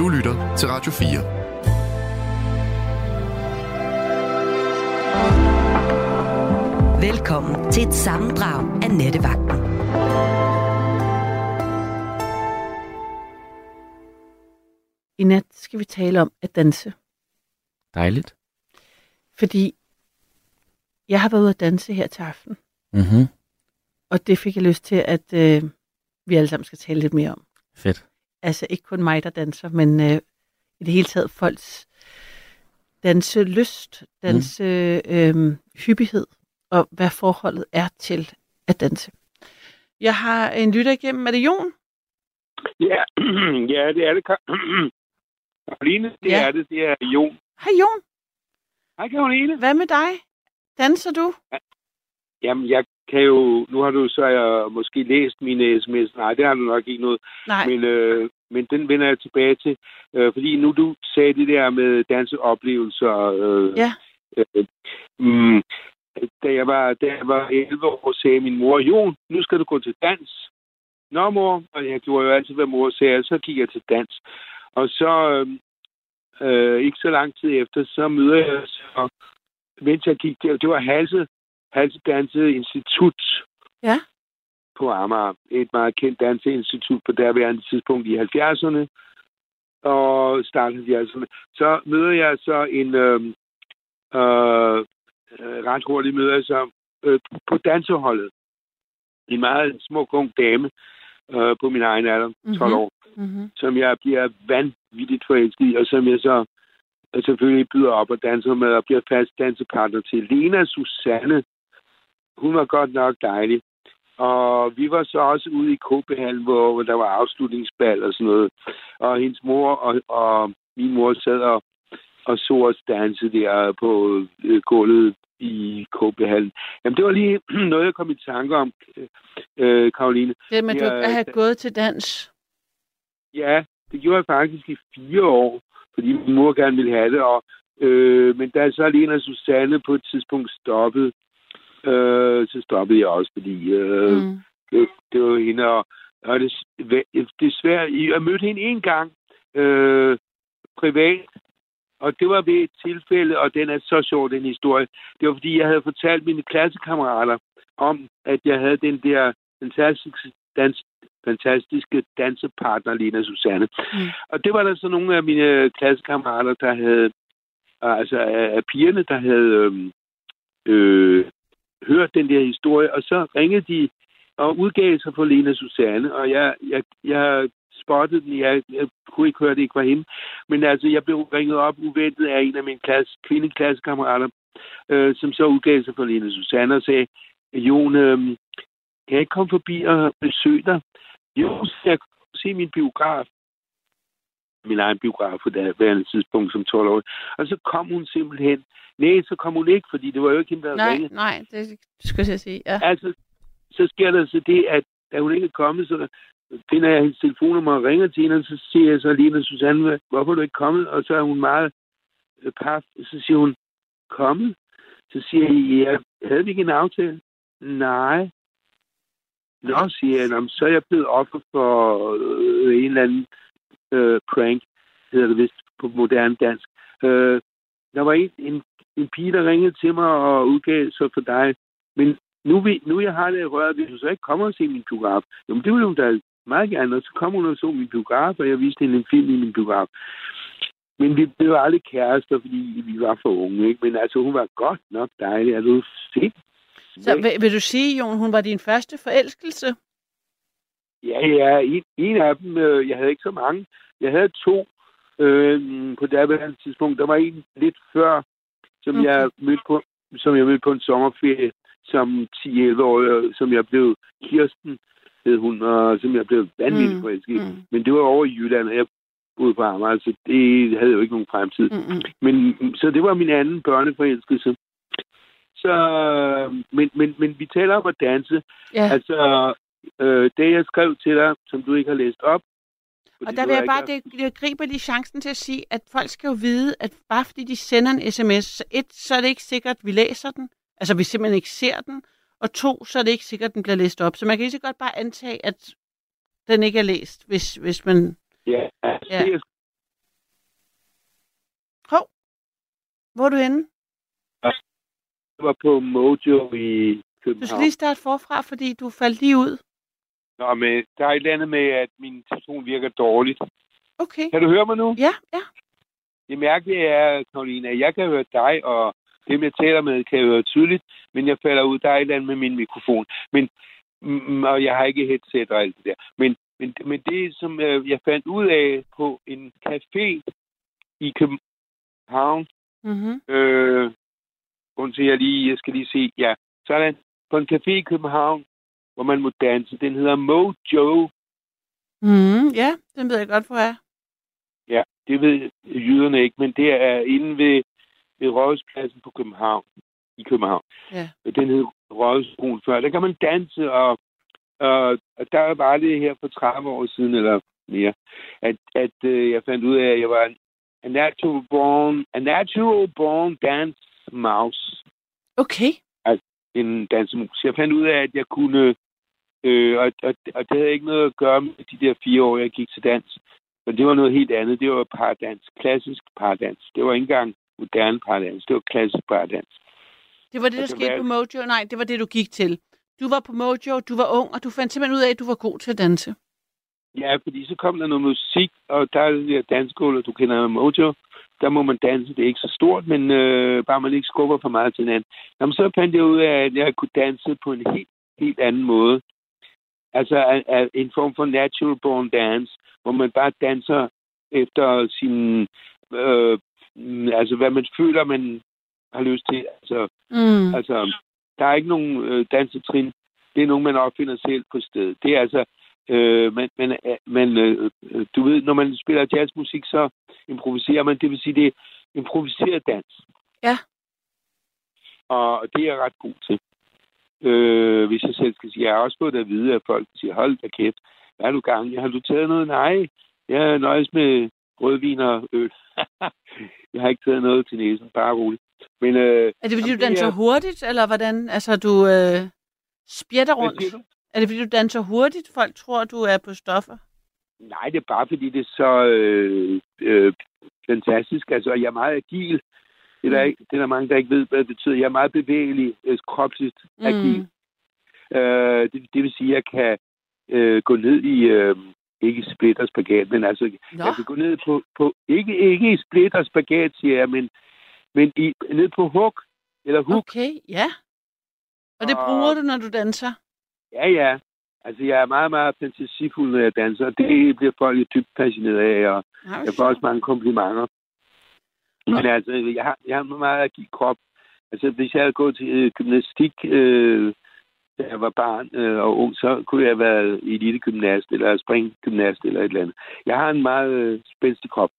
Du lytter til Radio 4. Velkommen til et sammendrag af Nettevagten. I nat skal vi tale om at danse. Dejligt. Fordi jeg har været ude at danse her til aften. Mm-hmm. Og det fik jeg lyst til, at øh, vi alle sammen skal tale lidt mere om. Fedt. Altså ikke kun mig, der danser, men øh, i det hele taget folks danselyst, danse mm. øh, hyppighed, og hvad forholdet er til at danse. Jeg har en lytter igennem. Er det Jon? Ja, ja det er det. Karoline, det Ja. er det. Det er Jon. Hej Jon, Hej Karoline. hvad med dig? Danser du? Jamen, jeg kan jo... Nu har du så jeg måske læst mine sms. Nej, det har du nok ikke noget. Nej. Men, øh, men den vender jeg tilbage til. Øh, fordi nu du sagde det der med danseoplevelser. Øh, Ja. Øh, mm, da, jeg var, da jeg var 11 år, sagde min mor, Jon, nu skal du gå til dans. Nå, mor. Og jeg gjorde jo altid, hvad mor sagde. Så gik jeg til dans. Og så, øh, øh, ikke så lang tid efter, så møder jeg så, mens jeg gik der, det var Halse, Halse Danse Institut Ja. på Amager. Et meget kendt danseinstitut på derværende tidspunkt i 70'erne og starten af 70'erne. Så møder jeg så en øh, øh, øh, ret hurtigt møder jeg så øh, på danseholdet. En meget smuk ung dame øh, på min egen alder, 12 Mhm. år Mm-hmm. som jeg bliver vanvittigt forelsket i, og som jeg så øh, selvfølgelig byder op og danser med, og bliver fast dansepartner til. Lena Susanne, hun var godt nok dejlig. Og vi var så også ude i KB-hallen, hvor, der var afslutningsbal og sådan noget. Og hendes mor og, og min mor sad og, og så os danse der på øh, gulvet i KB-hallen. Jamen, det var lige noget, jeg kom i tanke om, øh, Karoline. Det med, Ja, du at have gået til dans. Ja, det gjorde jeg faktisk i fire år, fordi min mor gerne ville have det. Og, øh, men da så Lena og Susanne på et tidspunkt stoppede, øh, så stoppede jeg også, fordi øh, mm. Det, det var hende. Og, og det, svært. Jeg mødte hende en gang øh, privat, og det var ved et tilfælde, og den er så sjov, den historie. Det var, fordi jeg havde fortalt mine klassekammerater om, at jeg havde den der fantastiske dans, fantastiske dansepartner, Lena Susanne. Mm. Og det var der så nogle af mine klassekammerater, der havde, altså af, af pigerne, der havde øh, øh, hørt den der historie, og så ringede de og udgav sig for Lena Susanne, og jeg, jeg, jeg spottede den, jeg, jeg kunne ikke høre, det ikke var hende, men altså, jeg blev ringet op uventet af en af mine klasse, kvindeklassekammerater, øh, som så udgav sig for Lena Susanne og sagde, Jon, øh, kan jeg ikke komme forbi og besøge dig? Jo, så jeg kan se min biograf. Min egen biograf på det værende tidspunkt som 12 år. Og så kom hun simpelthen. Nej, så kom hun ikke, fordi det var jo ikke hende, der Nej, ringet. nej, det skal jeg sige. Ja. Altså, så sker der så det, at da hun ikke er kommet, så finder jeg hendes telefonnummer og ringer til hende, og så siger jeg så lige, at Susanne, hvorfor er du ikke kommet? Og så er hun meget øh, paf. Så siger hun, kommet? Så siger jeg, ja, havde vi ikke en aftale? Nej. Nå, siger jeg, "Nå, men så er jeg blevet offer for øh, en eller anden øh, prank, hedder det vist på moderne dansk. Øh, der var en, en, en pige, der ringede til mig og udgav så for dig. Men nu, vi, nu jeg har det i røret, hvis du så ikke kommer og se min biograf, jamen det ville hun da meget gerne. Og så kom hun og så min biograf, og jeg viste hende en film i min biograf. Men vi blev aldrig kærester, fordi vi var for unge, ikke? Men altså, hun var godt nok dejlig. Er du set? Så vil, vil du sige, Jon, hun var din første forelskelse? Ja, ja, en, en af dem, øh, jeg havde ikke så mange. Jeg havde to øh, på det tidspunkt. Der var en lidt før, som Okay. jeg mødte på, som jeg mødte på en sommerferie som 10-11 år, som jeg blev Kirsten, hed hun, og som jeg blev vanvittigt Mm, forelsket mm. Men det var over i Jylland, og jeg boede på Amager, så det havde jo ikke nogen fremtid. Mm-mm. Men, så det var min anden børneforelskelse. Så, men, men, men vi taler om at danse. Ja, Altså, øh, det, jeg skrev til dig, som du ikke har læst op. Og der vil jeg bare, det, det griber lige chancen til at sige, at folk skal jo vide, at bare fordi de sender en sms, så et, så er det ikke sikkert, at vi læser den, altså vi simpelthen ikke ser den, og to, så er det ikke sikkert, at den bliver læst op. Så man kan lige så godt bare antage, at den ikke er læst, hvis, hvis man... Ja, altså, ja. Det, Hov, hvor er du henne? Jeg var på Mojo i København. Du skal lige starte forfra, fordi du faldt lige ud. Nå, men der er et eller andet med, at min telefon virker dårligt. Okay. Kan du høre mig nu? Ja, ja. Det mærkelige er, Karoline, at jeg kan høre dig, og dem, jeg taler med, kan jeg høre tydeligt, men jeg falder ud. Der er et eller andet med min mikrofon. Men, mm, og jeg har ikke headset og alt det der. Men, men, men det, som øh, jeg fandt ud af på en café i København, Mm-hmm. øh, undskyld, jeg, lige, jeg skal lige se, ja, sådan, på en café i København, hvor man må danse. Den hedder Mojo. Mm, ja, den ved jeg godt, hvor er. Ja, det ved jyderne ikke, men det er inde ved, ved Rådhuspladsen på København. I København. Ja. Den hed Rådhusbroen før. Der kan man danse, og, og, og der var det her for 30 år siden, eller mere, at, at øh, jeg fandt ud af, at jeg var en a natural born, a natural born dance mouse. Okay. En dansemus. Jeg fandt ud af, at jeg kunne, øh, og, og, og det havde ikke noget at gøre med de der fire år, jeg gik til dans. Men det var noget helt andet. Det var pardans. Klassisk pardans. Det var ikke engang moderne pardans. Det var klassisk pardans. Det var det, der Altså, skete hvad- på Mojo. Nej, det var det, du gik til. Du var på Mojo, du var ung, og du fandt simpelthen ud af, at du var god til at danse. Ja, fordi så kom der noget musik, og der er det der dansegulv, du kender Mojo. Der må man danse. Det er ikke så stort, men øh, bare man ikke skubber for meget til hinanden. Jamen, så fandt jeg ud af, at jeg kunne danse på en helt, helt anden måde. Altså a- a- en form for natural born dance, hvor man bare danser efter sin... Øh, mm, altså, hvad man føler, man har lyst til. Altså, Mm. Altså, der er ikke nogen øh, dansetrin. Det er nogen, man opfinder selv på stedet. Det er altså, øh, man, man, øh, man, øh, du ved, når man spiller jazzmusik, så improviserer man. Det vil sige, det er improviseret dans. Ja. Og det er jeg ret god til. Øh, hvis jeg selv skal sige. Jeg har også fået at vide, at folk siger, hold da kæft, hvad har du gang? Har du taget noget? Nej, jeg nøjes med rødvin og øl. jeg har ikke taget noget til næsen, bare roligt. Men øh, Er det, fordi Jamen, du danser er- hurtigt, eller hvordan? Altså, du øh, spjætter rundt? du? Er det, fordi du danser hurtigt? Folk tror, du er på stoffer? Nej, det er bare fordi, det er så øh, øh, fantastisk. Altså, jeg er meget agil. Det er, der Mm. ikke, det er der mange, der ikke ved, hvad det betyder. Jeg er meget bevægelig, øh, kropsligt agil. Mm. Øh, det, det vil sige, at jeg kan øh, gå ned i, øh, ikke split og spagat, men altså, Nå, jeg kan gå ned på, på ikke, ikke i split og spagat, siger jeg, men, men i, ned på hook, eller hook. okay, ja. Og det Og- bruger du, når du danser? Ja, ja. Altså, jeg er meget, meget fantasifuld, når jeg danser, og det bliver folk jo dybt fascineret af, og hvor Jeg får også mange komplimenter. Men altså, jeg har, jeg har meget agil krop. Altså, hvis jeg havde gået til øh, gymnastik, øh, da jeg var barn øh, og ung, så kunne jeg været elitegymnast eller springgymnast eller et eller andet. Jeg har en meget øh, spændstig krop.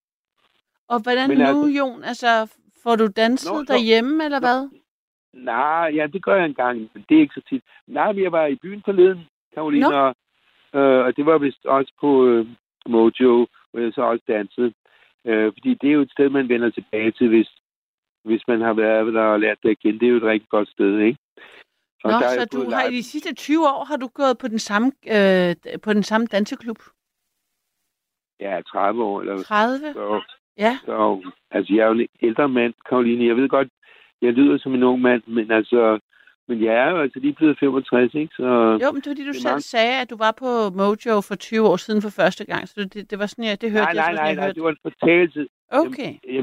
Og hvordan Men nu, altså- Jon? Altså, får du danset Nå, nå. derhjemme, eller hvad? Nej, ja, det gør jeg engang, men det er ikke så tit. Nej, men jeg var i byen forleden, Karoline, Nå. og, øh, og det var vist også på øh, Mojo, hvor jeg så også dansede. Øh, fordi det er jo et sted, man vender tilbage til, hvis, hvis man har været der og lært det igen. Det er jo et rigtig godt sted, ikke? Nå, der er så du har i de sidste 20 år, har du gået på den samme, øh, på den samme danseklub? Ja, 30 år. Eller, 30? så, Ja. så, altså, jeg er jo en ældre mand, Karoline. Jeg ved godt, jeg lyder som en ung mand, men altså... Men jeg er jo altså lige blevet 65, ikke? Så, Jo, men det var fordi, du selv mange- sagde, at du var på Mojo for 20 år siden for første gang. Så det, det var sådan, jeg, det hørte nej, jeg, nej, sådan, nej, jeg nej, hørte. det var en fortalelse. Okay. Jeg,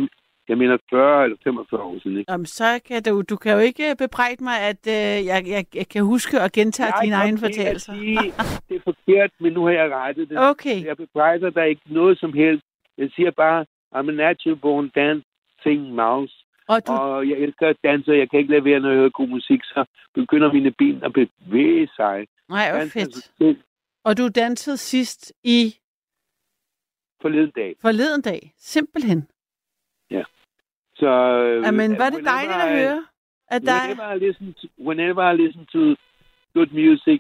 jeg mener 40 eller 45 år siden, ikke? Jamen, så kan du, du kan jo ikke bebrejde mig, at øh, jeg, jeg, jeg kan huske og gentage Jeg dine egne fortællinger. sige, Det er forkert, men nu har jeg rettet det. Okay. Jeg bebrejder der ikke noget som helst. Jeg siger bare, I'm a natural born dancing mouse. Og du, Og jeg elsker at danse, og jeg kan ikke lade være, når jeg hører god musik, så begynder mine ben at bevæge sig. nej, hvor fedt. Og du dansede sidst i Forleden dag. forleden dag. Simpelthen. Så, øh, Jamen, var det dejligt at I- høre, at der Whenever I listen to, whenever I listen to good music,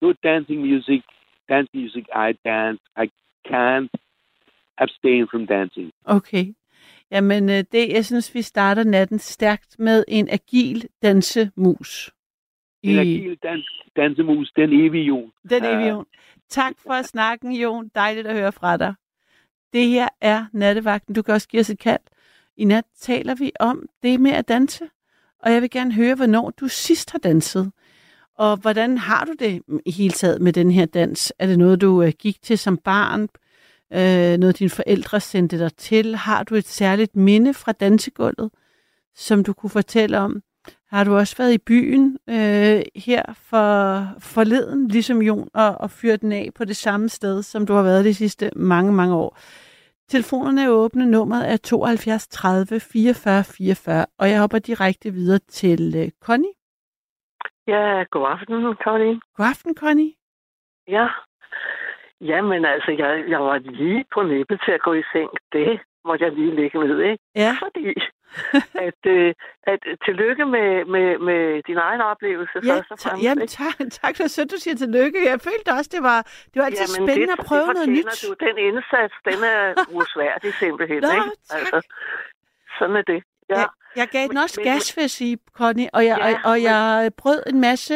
good dancing music, dance music, I dance. I can't abstain from dancing. Okay. Jamen, øh, det, jeg synes, vi starter natten stærkt med en agil dansemus. En agil dans, dansemus, den evige jon. Den vi, Ja. Jon. Tak for snakken, Jon. Dejligt at høre fra dig. Det her er Nattevagten. Du kan også give os et kald I nat taler vi om det med at danse, og jeg vil gerne høre, hvornår du sidst har danset. Og hvordan har du det i hele taget med den her dans? Er det noget, du øh, gik til som barn? Øh, noget, dine forældre sendte dig til? Har du et særligt minde fra dansegulvet, som du kunne fortælle om? Har du også været i byen øh, her for forleden, ligesom Jon, og, og fyret den af på det samme sted, som du har været de sidste mange, mange år? Telefonerne er åbne, nummeret er 72 30 44 44, og jeg hopper direkte videre til øh, Connie. Ja, god aften, Connie. God aften, Connie. Ja. Jamen altså, jeg, jeg var lige på nippet til at gå i seng. Det måtte jeg lige ligge ned, ikke? Ja. Fordi, at, øh, at tillykke med, med, med din egen oplevelse Ja, først og fremmest. jamen, tak, tak for sødt, du siger tillykke. Jeg følte også, det var, det var altid Jamen, spændende det, at prøve det noget nyt. Du. Den indsats, den er usværdig simpelthen, Nå, ikke? Altså, sådan er det. Ja. Jeg, jeg gav den Men- også men- gas, vil jeg sige, Connie, og jeg, Ja, og, og men- jeg prøvede en masse,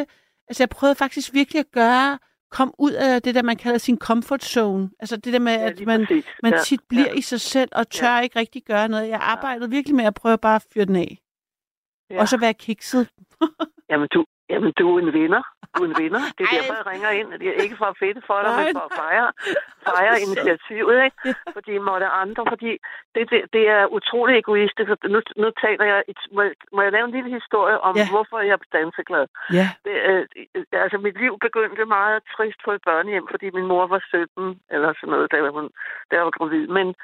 altså jeg prøvede faktisk virkelig at gøre, komme ud af det der, man kalder sin comfort zone. Altså det der med, ja, at man, præcis. man ja. tit bliver ja. i sig selv og tør ikke rigtig gøre noget. Jeg arbejdede virkelig med at prøve bare at fyre den af. Ja. Og så være kikset. Jamen, du, jamen, du er en vinder. Du er en vinder. Det er Ej. derfor, jeg ringer ind. Det er ikke for at fedte for dig, Nej, men for at fejre, fejre initiativet, ikke? Fordi måtte andre, fordi det, det, det er utrolig egoistisk. Nu, nu taler jeg, et, må, jeg- må jeg lave en lille historie om, Ja. ja. hvorfor jeg er danseglad? Ja, Det, øh, altså, mit liv begyndte meget trist på et børnehjem, fordi min mor var 17, eller sådan noget, da hun, da jeg var gravid. Men,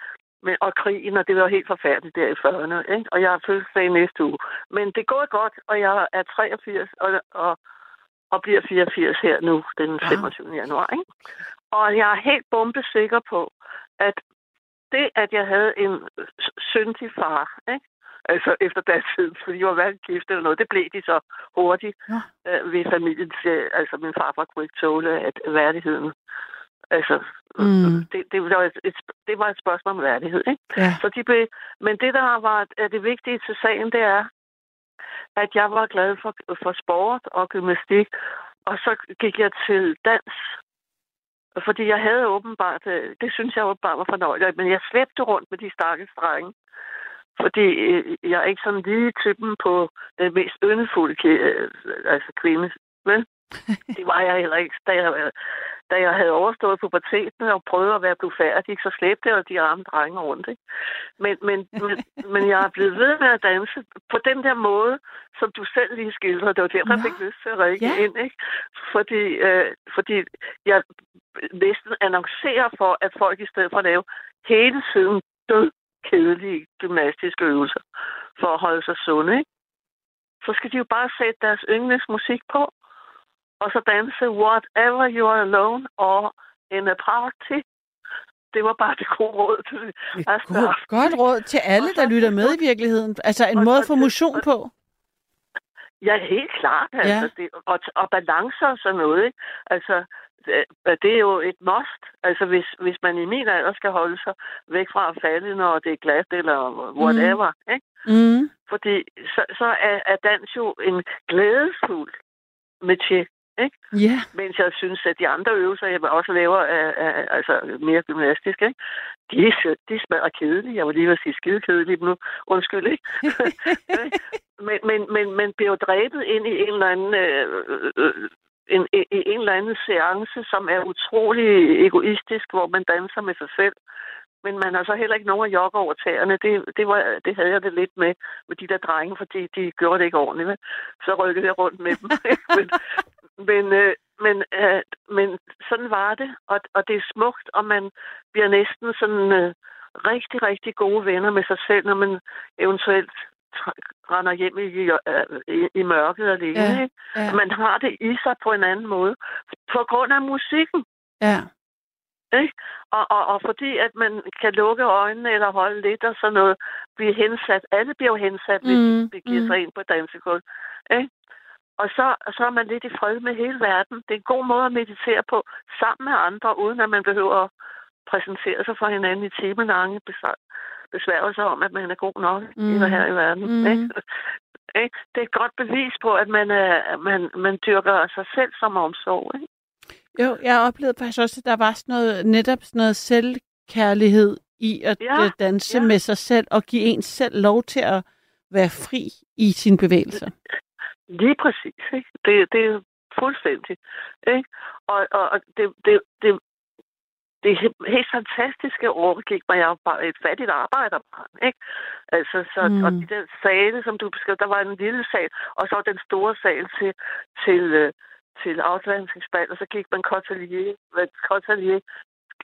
men, og krigen, og det var helt forfærdeligt der i 40'erne, ikke? Og jeg har fødselsdag næste uge. Men det går godt, og jeg er 83, og, og, og bliver 84 her nu, den Wow. 25. januar, ikke? Og jeg er helt bombesikker på, at det, at jeg havde en syndig far, ikke? Altså efter datiden, fordi jeg var hverken gift eller noget, det blev de så hurtigt Nå. øh, ved familiens, øh, altså min farfar kunne ikke tåle at værdigheden. Altså, Mm. det, det, var et, et, det var et spørgsmål om værdighed, ikke? ja. Så de blev, men det, der var er det vigtige til sagen, det er, at jeg var glad for, for sport og gymnastik, og så gik jeg til dans. Fordi jeg havde åbenbart, øh, det synes jeg åbenbart var fornøjeligt, men jeg slæbte rundt med de stakkels drenge. Fordi øh, jeg er ikke sådan lige typen på den mest yndefulde øh, altså kvinde. Men det var jeg heller ikke. Da jeg, da jeg havde overstået puberteten og prøvet at være blevet færdig, så slæbte jeg de arme drenge rundt. Ikke? Men, men, men, men jeg er blevet ved med at danse på den der måde, som du selv lige skildrede. Det var derfor, jeg Nå. fik lyst til at række Ja. ind. Ikke? Fordi, øh, fordi jeg næsten annoncerer for, at folk i stedet for at lave hele tiden død kedelige gymnastiske øvelser for at holde sig sunde, ikke? så skal de jo bare sætte deres yndlingsmusik på, og så danse Whatever You Are Alone or In a Party. Det var bare det gode råd til det. Altså, God, godt råd til alle, der lytter med i virkeligheden. Altså en måde at få motion på. Ja, helt klart. Altså, Ja. det, og, og balancer og sådan noget. Ikke? Altså, det, det er jo et must. Altså, hvis, hvis man i min alder skal holde sig væk fra at falde, når det er glat eller whatever. Mm. Ikke? Mm. Fordi så, så er, er dans jo en glædesfuld metier. Ikke? Ja, Mens jeg synes, at de andre øvelser, jeg også laver, er, er, altså mere gymnastiske, ikke? De, er, de smager kedelige. Jeg var lige ved at sige skide kedelige, nu undskyld, ikke? men, men, men, men bliver jo dræbet ind i en eller anden, øh, øh, en, i en eller anden seance, som er utrolig egoistisk, hvor man danser med sig selv. Men man har så heller ikke nogen at jogge over tæerne. Det, det, var, det havde jeg det lidt med, med de der drenge, fordi de gjorde det ikke ordentligt. Vel? Så rykkede jeg rundt med dem. men, men, øh, men, øh, men sådan var det, og, og det er smukt, og man bliver næsten sådan øh, rigtig, rigtig gode venner med sig selv, når man eventuelt render hjem i, øh, i, i mørket alene. Ja, ikke? ja. Man har det i sig på en anden måde, på grund af musikken. ja. Ikke? Og, og, og fordi at man kan lukke øjnene eller holde lidt og sådan noget, blive hensat. Alle bliver jo hensat, hvis Mm, de begiver mm. sig ind på dansegulv. Ikke? Og så, så er man lidt i fred med hele verden. Det er en god måde at meditere på sammen med andre, uden at man behøver at præsentere sig for hinanden i timelange besværgelser om, at man er god nok Mm. her i verden. Mm. Ikke? Ikke? Det er et godt bevis på, at man, er, man, man dyrker sig selv som omsorg. Ikke? Jo, jeg oplevede faktisk også, at der var sådan noget, netop sådan noget selvkærlighed i at Ja, ja, danse ja. med sig selv og give en selv lov til at være fri i sine bevægelser. Lige præcis. Ikke? Det, det er fuldstændig. Ikke? Og, og, og det, det, det, det helt fantastiske overgik mig. Jeg var bare et fattigt arbejderbarn. Ikke? Altså, så, mm. Og de der sale, som du beskrev, der var en lille sal, og så den store sal til, til, øh, til afdansningsbal, og så gik man cotelier, hvad, cotelier,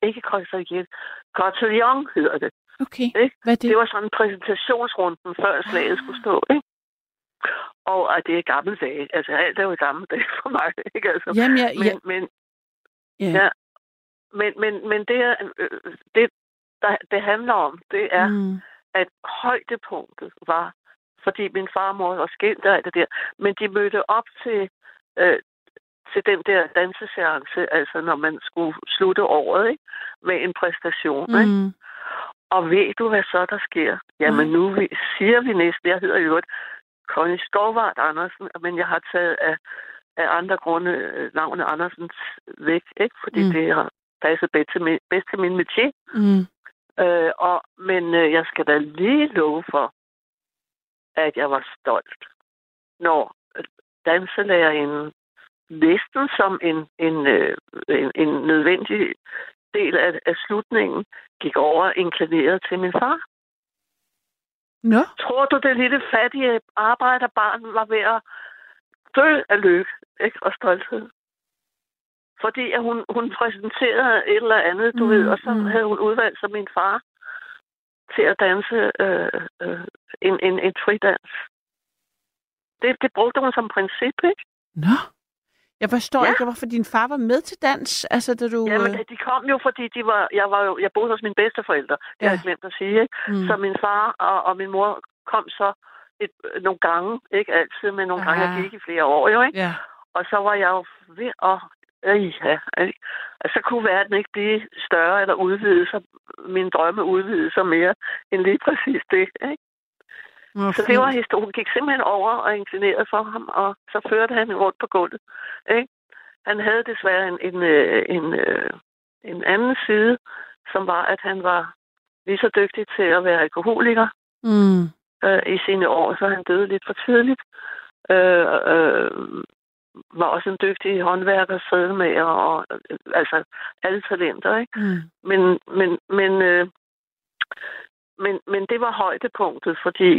ikke cotelier, cotillon hedder det. Okay, Ikke? hvad det? Det var sådan præsentationsrunden, før slaget skulle stå, ikke? Og at det er gamle dage. Altså, alt er jo gamle dage for mig, ikke? Altså, Jamen, jeg, men, jeg, men, ja. ja. men, men, men det, øh, det, der, det handler om, det er, mm. At højdepunktet var, fordi min far og mor var skilt og alt det der, men de mødte op til, øh, til den der danseseance, altså når man skulle slutte året, ikke? Med en præstation, mm. ikke? Og ved du, hvad så der sker? Jamen nu vi- siger vi næsten, jeg hedder jo øvrigt Connie Skovvart Andersen, men jeg har taget af, af andre grunde øh, navnet Andersens væk, ikke? Fordi Mm. det har passet bedst til min, bedst til min. Mm. Øh, og, men øh, jeg skal da lige love for, at jeg var stolt, når øh, danselærerinden næsten som en, en, øh, en, en nødvendig del af, af slutningen gik over inklineret til min far. Nå, Tror du, det lille fattige arbejderbarn var ved at dø af lykke ikke? og stolthed? Fordi at hun, hun præsenterede et eller andet, du Mm, ved, og så mm. havde hun udvalgt sig min far til at danse øh, øh, en, en, en fridans. Det, det brugte hun som princip, ikke? nå. Jeg forstår Ja. ikke, hvorfor din far var med til dans. Altså, da du... Jamen, de kom jo, fordi de var, jeg, var jo, jeg boede hos mine bedsteforældre. Det Ja. har jeg glemt at sige, ikke? mm. Så min far og, og min mor kom så et, nogle gange, ikke altid, men nogle gange, Aha. jeg gik i flere år, jo, ikke? Ja. Og så var jeg jo ved at... Øh, ja, ikke? Og så kunne verden ikke blive større eller udvide sig. Min drømme udvide sig mere end lige præcis det. Ikke? Så det var fint. historien. Hun gik simpelthen over og inklinerede for ham, og så førte han rundt på gulvet. Ikke? Han havde desværre en, en, øh, en, øh, en anden side, som var, at han var lige så dygtig til at være alkoholiker Mm. øh, i sine år, så han døde lidt for tidligt. Øh, øh, var også en dygtig håndværker, sædemager og øh, altså alle talenter, ikke? Mm. Men, men, men, øh, men, men det var højdepunktet, fordi,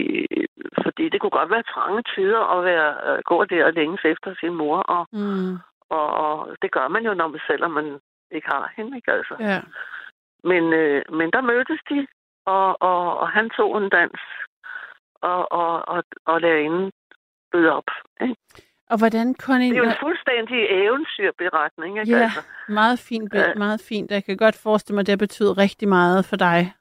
fordi det kunne godt være trange tider at være, øh, gå der og længes efter sin mor, og, Mm. og, og det gør man jo, når man, selvom man ikke har hende, ikke altså. Ja. Men, øh, men der mødtes de, og, og, og han tog en dans, og, og, og, og lærerinden bød op. Ikke? Og hvordan, Connie... Det er jo en fuldstændig eventyrberetning, ikke? Ja. Altså, Meget fint, meget fint. Jeg kan godt forestille mig, at det har betydet rigtig meget for dig.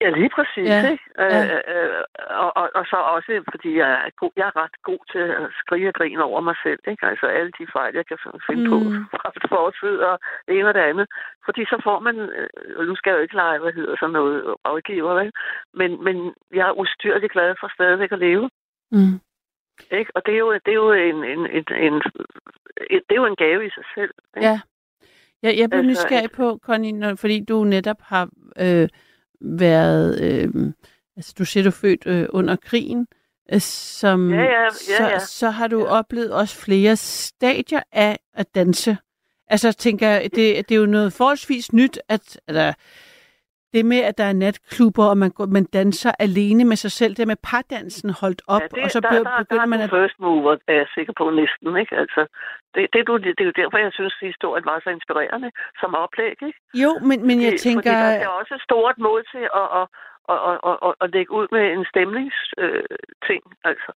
Ja, lige præcis, Ja, ikke? ja. Øh, øh, og, og, og så også, fordi jeg er, god, jeg er ret god til at skrige og grine over mig selv, ikke? Altså alle de fejl, jeg kan finde mm. på fra fortid og det ene og det andet. Fordi så får man, øh, og nu skal jeg jo ikke lege, hvad hedder sådan noget rådgiver, vel? Men, men jeg er ustyrligt glad for stadigvæk at leve. Mm. Ikke? Og det er jo, det er jo en, en, en, en, en, det er jo en gave i sig selv. Ikke? Ja. Jeg, jeg blev Altså, nysgerrig på, Connie, når, fordi du netop har øh, været... Øh, altså, du siger, du er født øh, under krigen. Øh, som, Ja, ja, ja, så, ja. så har du Ja. oplevet også flere stadier af at danse. Altså, jeg tænker, det, det er jo noget forholdsvis nyt, at... Eller, det med, at der er natklubber, og man, går, man danser alene med sig selv, det med pardansen holdt op, Ja, det, og så der, der, der, begynder er man at... first mover, er jeg sikker på næsten. Ikke? Altså, det, det, er du, det er jo derfor, jeg synes, at historien var så inspirerende som oplæg. Ikke? Jo, men, men jeg Fordi- tænker... Fordi der er også et stort mod til at, at, at, at, at, at, at lægge ud med en stemningsting. Øh, ting, altså.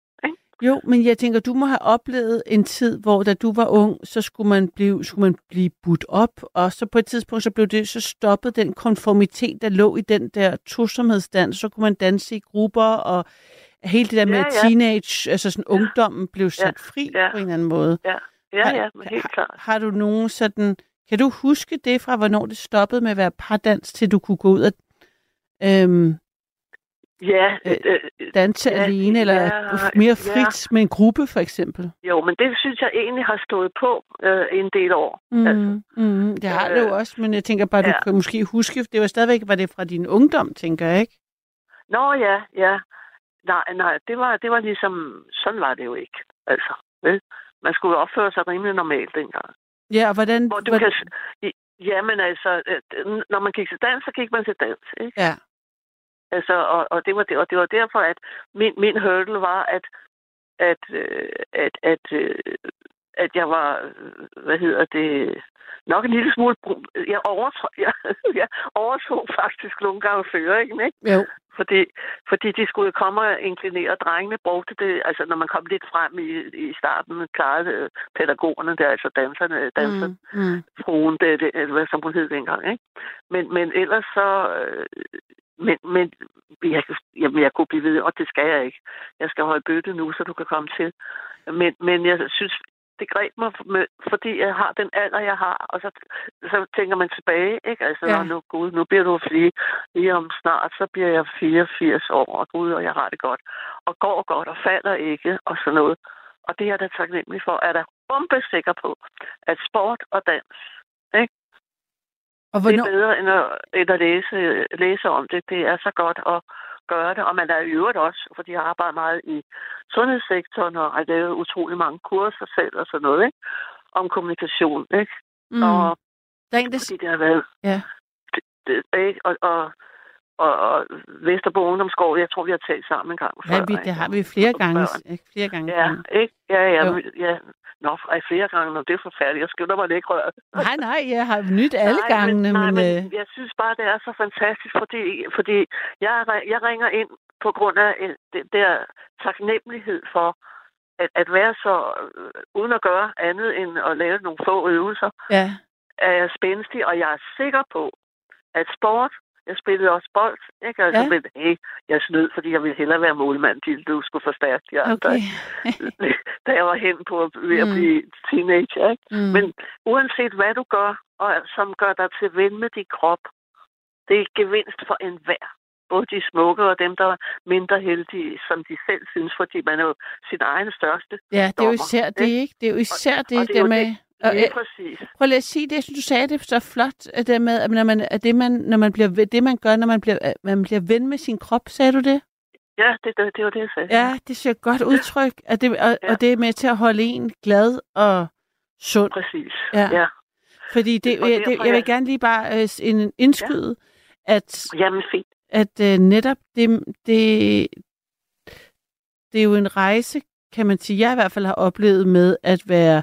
Jo, men jeg tænker, du må have oplevet en tid, hvor da du var ung, så skulle man blive, skulle man blive budt op, og så på et tidspunkt, så blev det så stoppet den konformitet, der lå i den der tosomhedsdans. Så kunne man danse i grupper, og hele det der med Ja, ja. teenage, altså sådan ungdommen, blev sat fri ja. på en eller anden måde. Ja, Har- ja, men helt klart. Har du nogen sådan... Kan du huske det fra, hvornår det stoppede med at være pardans, til du kunne gå ud og... Øhm, Ja, Øh, øh, Danse Ja, alene, eller ja, mere ja. frit med en gruppe, for eksempel? jo, men det synes jeg egentlig har stået på øh, en del år. Mm, Altså. mm, det har det jo Øh, også, men jeg tænker bare, du ja. kan måske huske, det var stadigvæk, var det fra din ungdom, tænker jeg, ikke? Nå ja, ja. Nej, nej, det var, det var ligesom, sådan var det jo ikke. Altså, vel? Man skulle opføre sig rimelig normalt dengang. Ja, og hvordan... Hvor du hvordan kan, jamen altså, øh, når man gik til dans, så gik man til dans, ikke? ja, Altså, og, og, det var det, og det var derfor, at min, min hurdle var, at, at, øh, at, at, øh, at jeg var, øh, hvad hedder det, nok en lille smule, jeg overtog, jeg, jeg overtog faktisk nogle gange føringen, ikke? jo. Fordi, fordi de skulle komme og inklinere. Drengene brugte det, altså når man kom lidt frem i, i starten, klarede pædagogerne der, altså danserne, danser, Mm, mm. fruen, det, det, hvad som hun hed dengang, ikke? Men, men ellers så... Men, men jeg, jamen, jeg kunne blive ved, og det skal jeg ikke. Jeg skal holde bøtte nu, så du kan komme til. Men, men jeg synes, det greb mig, fordi jeg har den alder, jeg har, og så, så tænker man tilbage, ikke? Altså, Ja. nu, gud, nu bliver du lige, lige om snart, så bliver jeg 84 år, og gud, og jeg har det godt. Og går godt, og falder ikke, og sådan noget. Og det er jeg da taknemmelig for, er der bombesikker på, at sport og dans, Og det er hvornår... bedre end at, end at læse, læse om det. Det er så godt at gøre det. Og man er i øvrigt også, fordi jeg arbejder meget i sundhedssektoren og har lavet utrolig mange kurser selv og sådan noget, ikke? Om kommunikation, ikke? Mm. Og Der er en, der... fordi det har været... Ja. Det, det, ikke? Og, og, og, og Vesterbro Ungdomsgård, jeg tror, vi har talt sammen en gang før. Ja, vi, det har vi flere gange. Flere gange. Ja, ikke? Ja, ja, Jo. ja. Nå, ej, flere gange, Nå, det er forfærdeligt. Jeg skynder mig ikke røre. Nej, nej, jeg har nyt alle nej, gangene, men, nej, men... øh, jeg synes bare, det er så fantastisk, fordi, fordi jeg, jeg ringer ind på grund af øh, den der taknemmelighed for at, at være så, øh, uden at gøre andet end at lave nogle få øvelser, Ja, er jeg spændstig, og jeg er sikker på, at sport, jeg spillede også bold, ikke? Altså, Ja. men hey, jeg snød, fordi jeg ville hellere være målmand, til du skulle forstærke de andre, okay. da jeg var hen på at- ved at Mm. blive teenager, ikke? Mm. Men uanset hvad du gør, og som gør dig til ven med din krop, det er gevinst for enhver. Både de smukke og dem, der er mindre heldige, som de selv synes, fordi man er jo sin egen største. Ja, det er jo dommer, især det, ikke? Det er jo især det, og det er der jo med... det- Og, Lige øh, præcis. prøv lige at sige det, jeg synes, du sagde det så flot, at det med, at når man, at det, man, når man bliver, det man gør, når man bliver, man bliver ven med sin krop, sagde du det? Ja, det, det, det var det, jeg sagde. Ja, det ser godt udtryk, at det, og, Ja. og det er med til at holde en glad og sund. Præcis. Ja. ja. Fordi det, Og jeg, det, jeg vil gerne lige bare øh, en indskyde, at Jamen, fint. at øh, netop det, det, det er jo en rejse, kan man sige, jeg i hvert fald har oplevet med at være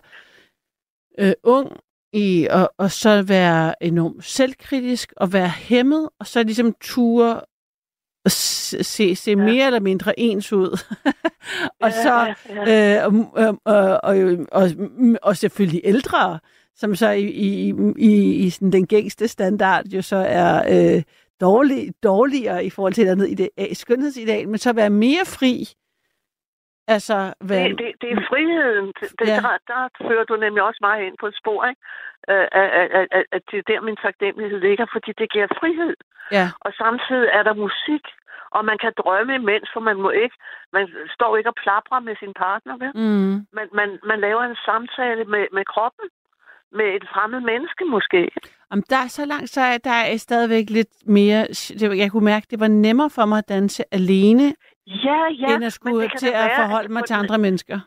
øh, ung i, og, og så være enormt selvkritisk og være hæmmet, og så ligesom ture og se, se, Ja. mere eller mindre ens ud. og så øh, og, og, og, og, og, selvfølgelig ældre, som så i, i, i, i sådan den gængste standard jo så er øh, dårlig, dårligere i forhold til et andet ide- skønhedsideal, men så være mere fri. Altså, være, Det, det, det er friheden. Det, Ja. der, der fører du nemlig også meget ind på et spor, ikke? Øh, At, at, at, at, det er der, min taknemmelighed ligger, fordi det giver frihed. ja, Og samtidig er der musik, og man kan drømme imens, for man må ikke, man står ikke og plaprer med sin partner, vel? mm, Man, man, man laver en samtale med, med kroppen, med et fremmed menneske måske. Om der er så langt, så er der er stadigvæk lidt mere... Jeg kunne mærke, det var nemmere for mig at danse alene, Ja, ja. end at skulle til at være, forholde mig til andre mennesker.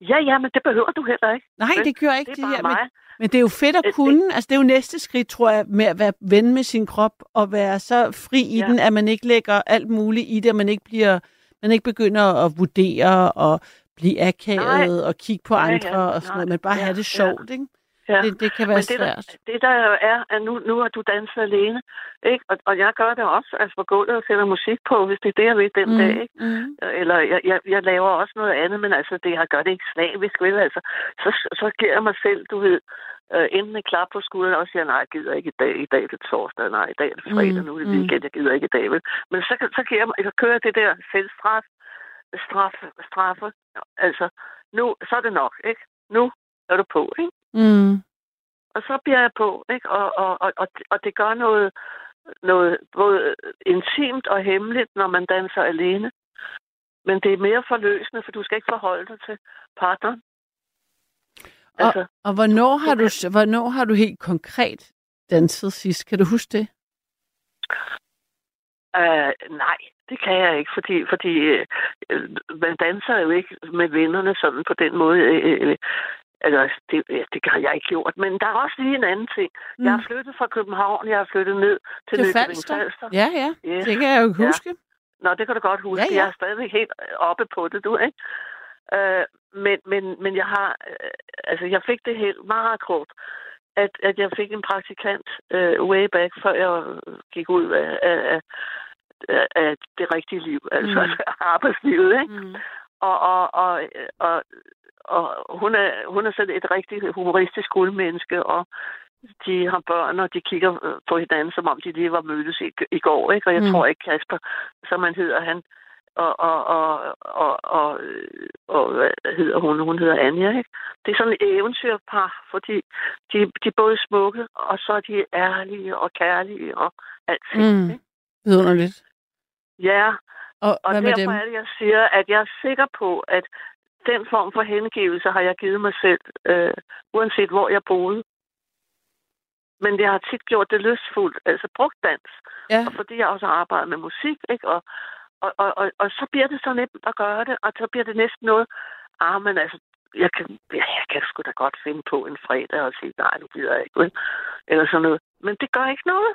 Ja, ja, men det behøver du heller ikke. Nej, det gør ikke Det det, er her. bare Men, mig. men det er jo fedt at kunne. Altså, det er jo næste skridt, tror jeg, med at være ven med sin krop og være så fri i Ja. den, at man ikke lægger alt muligt i det, og man ikke bliver, man ikke begynder at vurdere og blive akavet og kigge på Ja, andre ja, og sådan nej, noget, men bare ja, have det ja. sjovt, ikke? Ja. Det, det kan være Men det, der, svært. det der jo er, at nu, nu har du danset alene, ikke? Og, og jeg gør det også, altså på gulvet og sætter musik på, hvis det er det, jeg vil den mm. dag, ikke? mm. Eller jeg, jeg, jeg laver også noget andet, men altså, det, jeg gør det ikke slavisk, vel? Altså, så, så giver jeg mig selv, du ved, øh, enten et klap på skulderen, og siger, nej, jeg gider ikke i dag, i dag er det torsdag, nej, i dag er det fredag, Mm, nu er det mm. weekend, jeg gider ikke i dag, vel? Men så, så, giver jeg, mig- så kører jeg det der selvstraf, straf, straffe, altså, nu, så er det nok, ikke? Nu er du på, ikke? Mm. Og så bliver jeg på, ikke? Og, og, og, og, og det gør noget, noget både intimt og hemmeligt, når man danser alene. Men det er mere forløsende, for du skal ikke forholde dig til partneren. Og, og hvornår, har du, hvornår har du helt konkret danset sidst? Kan du huske det? Uh, nej, det kan jeg ikke, fordi, fordi uh, man danser jo ikke med vennerne sådan på den måde. Uh, altså, det, det har jeg ikke gjort. Men der er også lige en anden ting. Mm. Jeg har flyttet fra København, jeg har flyttet ned til, Til Nykøbing Falster? Ja, ja. Yes. Det kan jeg jo Ja. huske. Nå, det kan du godt huske. Ja, ja. Jeg er stadig helt oppe på det, du, ikke? Øh, men, men, men jeg har... Øh, altså, jeg fik det helt meget kort, at, at jeg fik en praktikant øh, way back, før jeg gik ud af, af, af, af- det rigtige liv, altså mm. arbejdslivet, ikke? Mm. Og, og, og, og, og hun, er, hun er sådan et rigtig humoristisk guldmenneske, og de har børn, og de kigger øh, på hinanden, som om de lige var mødtes i, i går, ikke? Og jeg Mm. tror ikke, Kasper, som han hedder, han, og, og, og, og, og, og hvad hedder hun? Hun hedder Anja, ikke? Det er sådan et eventyrpar, fordi de, de er både smukke, og så er de ærlige og kærlige og alting. Mm. ikke? Vidunderligt. Ja, Og, og derfor dem? er det, jeg siger, at jeg er sikker på, at den form for hengivelse har jeg givet mig selv, øh, uanset hvor jeg boede. Men jeg har tit gjort det lystfuldt, altså brugt dans. Ja. Og fordi jeg også har arbejdet med musik, ikke? Og, og, og, og, og så bliver det så nemt at gøre det, og så bliver det næsten noget, ah, men altså, jeg kan, ja, jeg kan sgu da godt finde på en fredag og sige, nej, nu gider jeg ikke, vel? Eller sådan noget. Men det gør ikke noget,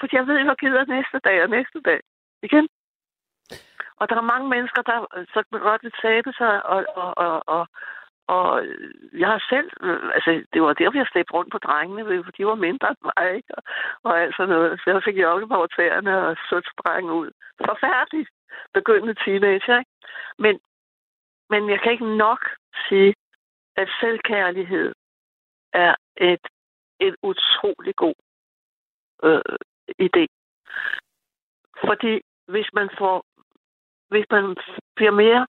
for jeg ved, jeg gider næste dag og næste dag. Igen. Og der er mange mennesker, der øh, så godt vil tabe sig, og, og, og, og, og jeg har selv, øh, altså det var derfor, jeg slæbte rundt på drengene, øh, for de var mindre end mig, ikke? Og, og alt sådan noget. Så jeg fik jokke over tæerne og så sprang ud. Forfærdeligt begyndende teenager, ikke? Men, men jeg kan ikke nok sige, at selvkærlighed er et, et utrolig god øh, idé. Fordi hvis man får, hvis man bliver mere,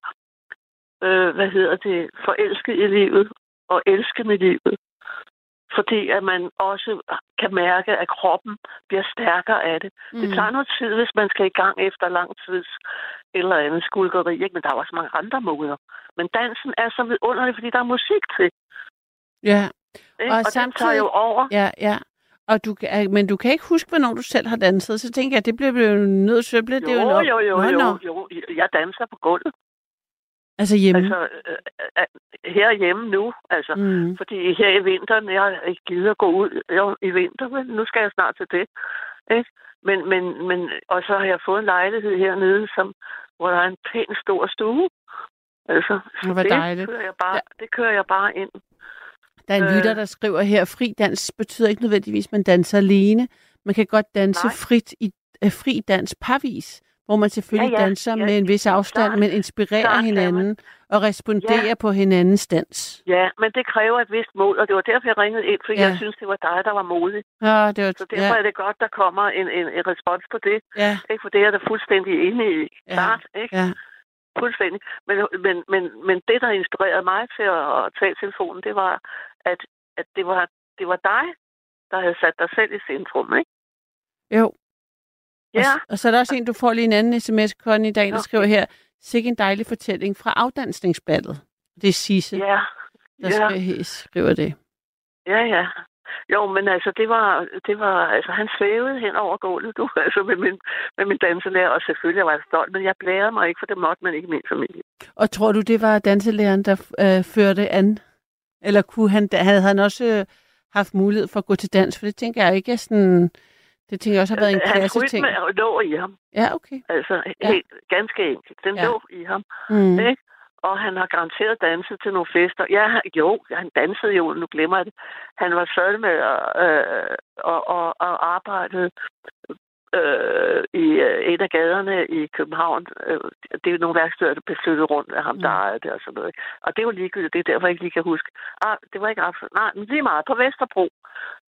øh, hvad hedder det, forelsket i livet og elskende livet, fordi at man også kan mærke, at kroppen bliver stærkere af det. Mm. Det tager noget tid, hvis man skal i gang efter lang tids eller andet skulkeri, ikke? men der er også mange andre måder. Men dansen er så vidunderlig, fordi der er musik til. Ja, Ikke? Og Og, og den tager samtidig- jo over. ja, ja. Og du, kan- men du kan ikke huske, hvornår du selv har danset. Så tænker jeg, det bliver jo nødt til, det Jo, jo en op- jo, jo, Nå, jo, jo. Jeg danser på gulvet. Altså hjemme. Altså, øh, øh, herhjemme nu, altså. mm. Fordi her i vinteren, jeg har ikke givet at gå ud jo, i vinter, men nu skal jeg snart til det. Ikke? Men, men, men, og så har jeg fået en lejlighed hernede, som, hvor der er en pæn stor stue. Altså, så det, dejligt. Kører jeg bare, det kører jeg bare ind. Der er en Øh. lytter, der skriver her, fri dans betyder ikke nødvendigvis, at man danser alene. Man kan godt danse Nej. frit i uh, fri dans parvis, hvor man selvfølgelig Ja, ja. danser Ja, med en vis afstand, klart. men inspirerer Klart man. hinanden og responderer på hinandens dans. Ja, men det kræver et vist mod, og det var derfor, jeg ringede ind, fordi Ja. ja. jeg synes, det var dig, der var modig. Ja, det var, Så derfor ja, er det godt, der kommer en, en, en respons på det. ja, Ikke? For det er jeg da fuldstændig enig i. Ja. Klart, ikke? ja. Fuldstændig. Men, men, men, men det, der inspirerede mig til at, at tage telefonen, det var, at, at det, var, det var dig, der havde sat dig selv i centrum, ikke? Jo. Og, Ja. s- og så er der også en, du får lige en anden sms, Connie, i dag, der skriver her, sikke en dejlig fortælling fra afdansningsballet. Det er Sisse, Ja. der Ja. skriver det. Ja, ja. Jo, men altså, det var, det var, altså, han svævede hen over gulvet, du, altså, med min, med min danselærer, og selvfølgelig var jeg stolt, men jeg blærede mig ikke, for det måtte man ikke i min familie. Og tror du, det var danselæreren, der øh, førte an? Eller kunne han, havde han også øh, haft mulighed for at gå til dans? For det tænker jeg ikke er sådan... Det tænker jeg også har været en Hans klasse ting. rytme lå i ham, Ja, okay. altså, Ja. helt ganske enkelt. Den Ja. ja. lå i ham. Mm. Ikke? Og han har garanteret danset til nogle fester. Ja, jo, han dansede jo, nu glemmer jeg det. Han var sad med øh, og, og, og arbejdede øh, i øh, et af gaderne i København. Øh, det er jo nogle værksteder, der blev flyttet rundt af ham, der Mm. ejede det og sådan noget. Og det var ligegyldigt, det er derfor, jeg ikke lige kan huske. Ah, det var ikke absolut. Nej, men lige meget. På Vesterbro,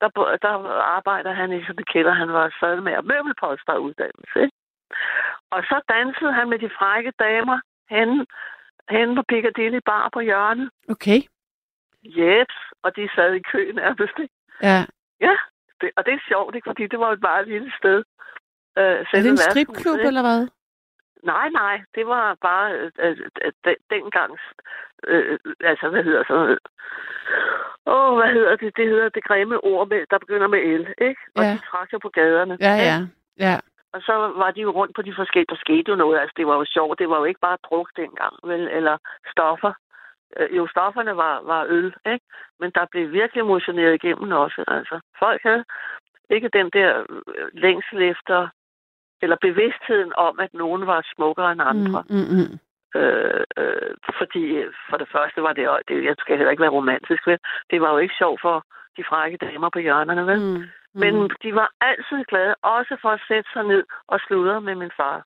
der, der arbejder han i sådan en kælder. Han var sad med og møbelpolster uddannelse. Ikke? Og så dansede han med de frække damer henne, henne på Piccadilly Bar på hjørnet. Okay. Jeps, og de sad i kø nærmest. Ja. Ja, det, og det er sjovt, ikke? fordi det var et meget lille sted. Øh, Er det en stripklub, eller hvad? Nej, nej, det var bare øh, øh, øh, dengang, øh, altså hvad hedder sådan noget? Åh, oh, hvad hedder det? Det hedder det grimme ord, med, der begynder med L, ikke? Og Ja. de trak jo på gaderne. Ja, ja. Ja. Og så var de jo rundt på de forskellige, der skete jo noget, altså det var jo sjovt, det var jo ikke bare druk dengang, vel, eller stoffer. Øh, Jo, stofferne var, var øl, ikke? Men der blev virkelig motioneret igennem også, altså. Folk havde ikke den der øh, længsel efter, eller bevidstheden om, at nogen var smukkere end andre. Mm, mm, mm. Øh, øh, fordi øh, for det første var det, det, jeg skal heller ikke være romantisk, vel? Det var jo ikke sjovt for de frække damer på hjørnerne, vel? Mm. Men de var altid glade, også for at sætte sig ned og sludre med min far.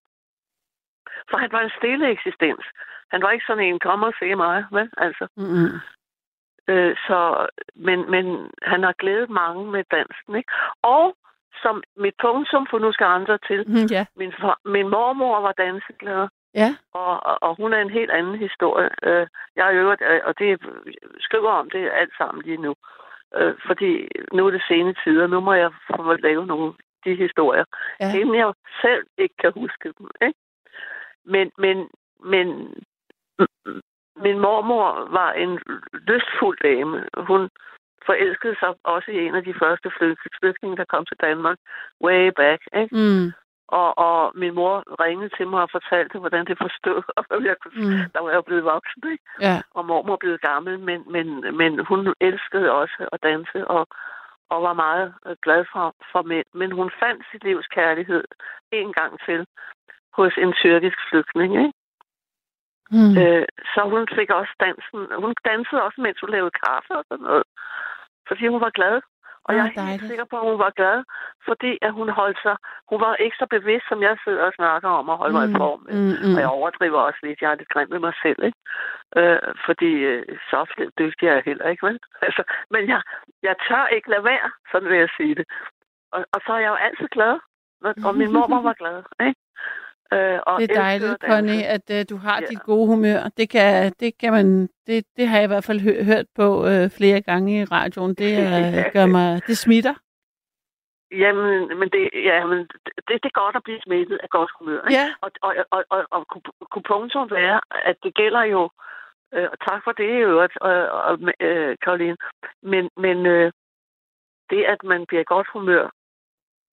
For han var en stille eksistens. Han var ikke sådan en, kom og se mig, vel? Altså, Mm, mm. øh, så, men, men han har glædet mange med dansen, ikke? Og som mit punktum, for nu skal andre til, Mm, ja. min, far, min mormor var danseglad, Ja. og, og, og hun er en helt anden historie. Øh, jeg har øvrigt, øh, og det skriver om det alt sammen lige nu. Øh, fordi nu er det sene tider, nu må jeg få lave nogle de historier, Ja. inden jeg selv ikke kan huske dem. Ikke? Men, men, men min mormor var en lystfuld dame. Hun forelskede sig også i en af de første flyg- flygtninge, der kom til Danmark, way back. Ikke? Mm. Og, og min mor ringede til mig og fortalte, hvordan det forstod, og jeg kunne, Mm. der var jeg jo blevet voksen, ikke? Ja. og mormor blev gammel, men, men, men hun elskede også at danse, og, og var meget øh, glad for, for mænd. Men hun fandt sit livs kærlighed en gang til hos en tyrkisk flygtning. Ikke? Mm. Øh, så hun fik også dansen. Hun dansede også, mens hun lavede kaffe og sådan noget. Fordi hun var glad. Og jeg er helt dejligt. sikker på, at hun var glad, fordi at hun holdt sig... Hun var ikke så bevidst, som jeg sidder og snakker om at holde mig i form. Mm, mm. Og jeg overdriver også lidt. Jeg er lidt grim med mig selv, ikke? Øh, fordi øh, så dygtig er jeg heller ikke, vel? Altså, men jeg, jeg tør ikke lade være, sådan vil jeg sige det. Og, og så er jeg jo altid glad. Og, og min mormor var glad, ikke? Øh, og Det er dejligt. Connie, at uh, du har Ja. dit gode humør. Det kan, det kan man, det, det har jeg i hvert fald hø- hørt på uh, flere gange i radioen. Det uh, gør mig, det smitter. Jamen, men det, ja, men det, det er godt at blive smittet af godt humør. Ikke? Ja. Og, og, og, og, og kunne, punktum være, at det gælder jo, øh, og tak for det i øvrigt, øh, og, øh, Karoline, men, men øh, det, at man bliver godt humør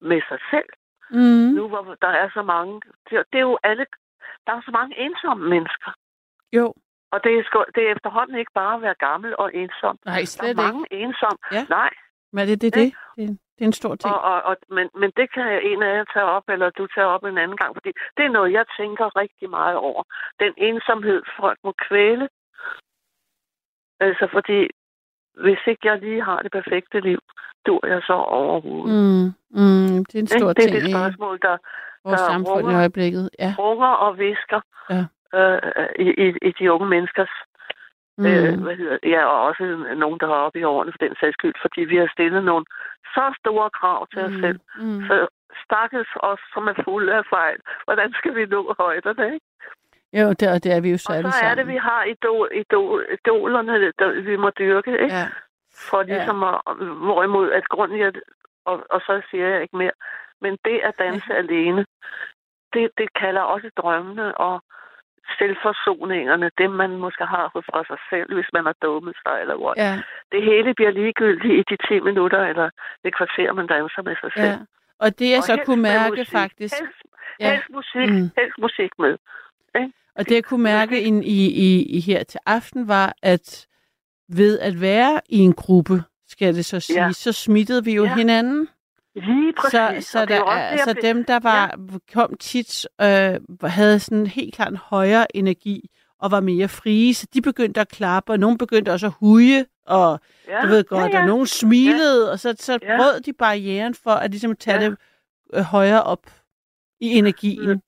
med sig selv, Mm. nu hvor der er så mange, det, det er jo alle, der er så mange ensomme mennesker. Jo, Og det er, det er efterhånden ikke bare at være gammel og ensom. nej, Der er slet ikke. mange ensomme. Ja. Nej, Men det, det, det, det, det er en stor ting. Og, og, og, men, men det kan en af jer tage op, eller du tager op en anden gang, fordi det er noget, jeg tænker rigtig meget over. Den ensomhed, folk må kvæle. Altså, fordi hvis ikke jeg lige har det perfekte liv, dur jeg så overhovedet. Mm, mm, det er en stor det er ting det i spørgsmål, der vores der samfund i runger. øjeblikket. Ja. runger og visker Ja. øh, i, i, i de unge menneskers Mm. Øh, hvad hedder, ja, og også nogen, der har oppe i årene for den sags skyld, fordi vi har stillet nogle så store krav til os selv. Mm. Så stakkels os, som er fulde af fejl. Hvordan skal vi nå højderne, ikke? Jo, det, og det er vi jo så Og så er sammen. det, vi har idol, idol, idolerne, der vi må dyrke, ikke? Ja. For ligesom at, hvorimod at grunden at, og, og så siger jeg ikke mere, men det at danse alene, det, det kalder også drømmene og selvforsoningerne, dem man måske har fra sig selv, hvis man har dummet sig, eller hvor. ja, Det hele bliver ligegyldigt i de 10 minutter, eller det kvarter, man danser med sig selv. ja. Og det jeg Og så kunne mærke musik. faktisk, Helst, Ja. helst musik, mm. helst musik med. Og det jeg kunne mærke ind i, i, i her til aften, var, at ved at være i en gruppe, skal det så sige, Ja. så smittede vi jo Ja. hinanden. Lige præcis. Så, så, er der, er, så dem, der var, kom tit, øh, havde sådan helt klart en højere energi og var mere frie, så de begyndte at klappe, og nogen begyndte også at huge, og ja, du ved godt, ja, ja. og nogen smilede, og så, så Ja. brød de barrieren for at ligesom tage Ja. det øh, højere op i energien.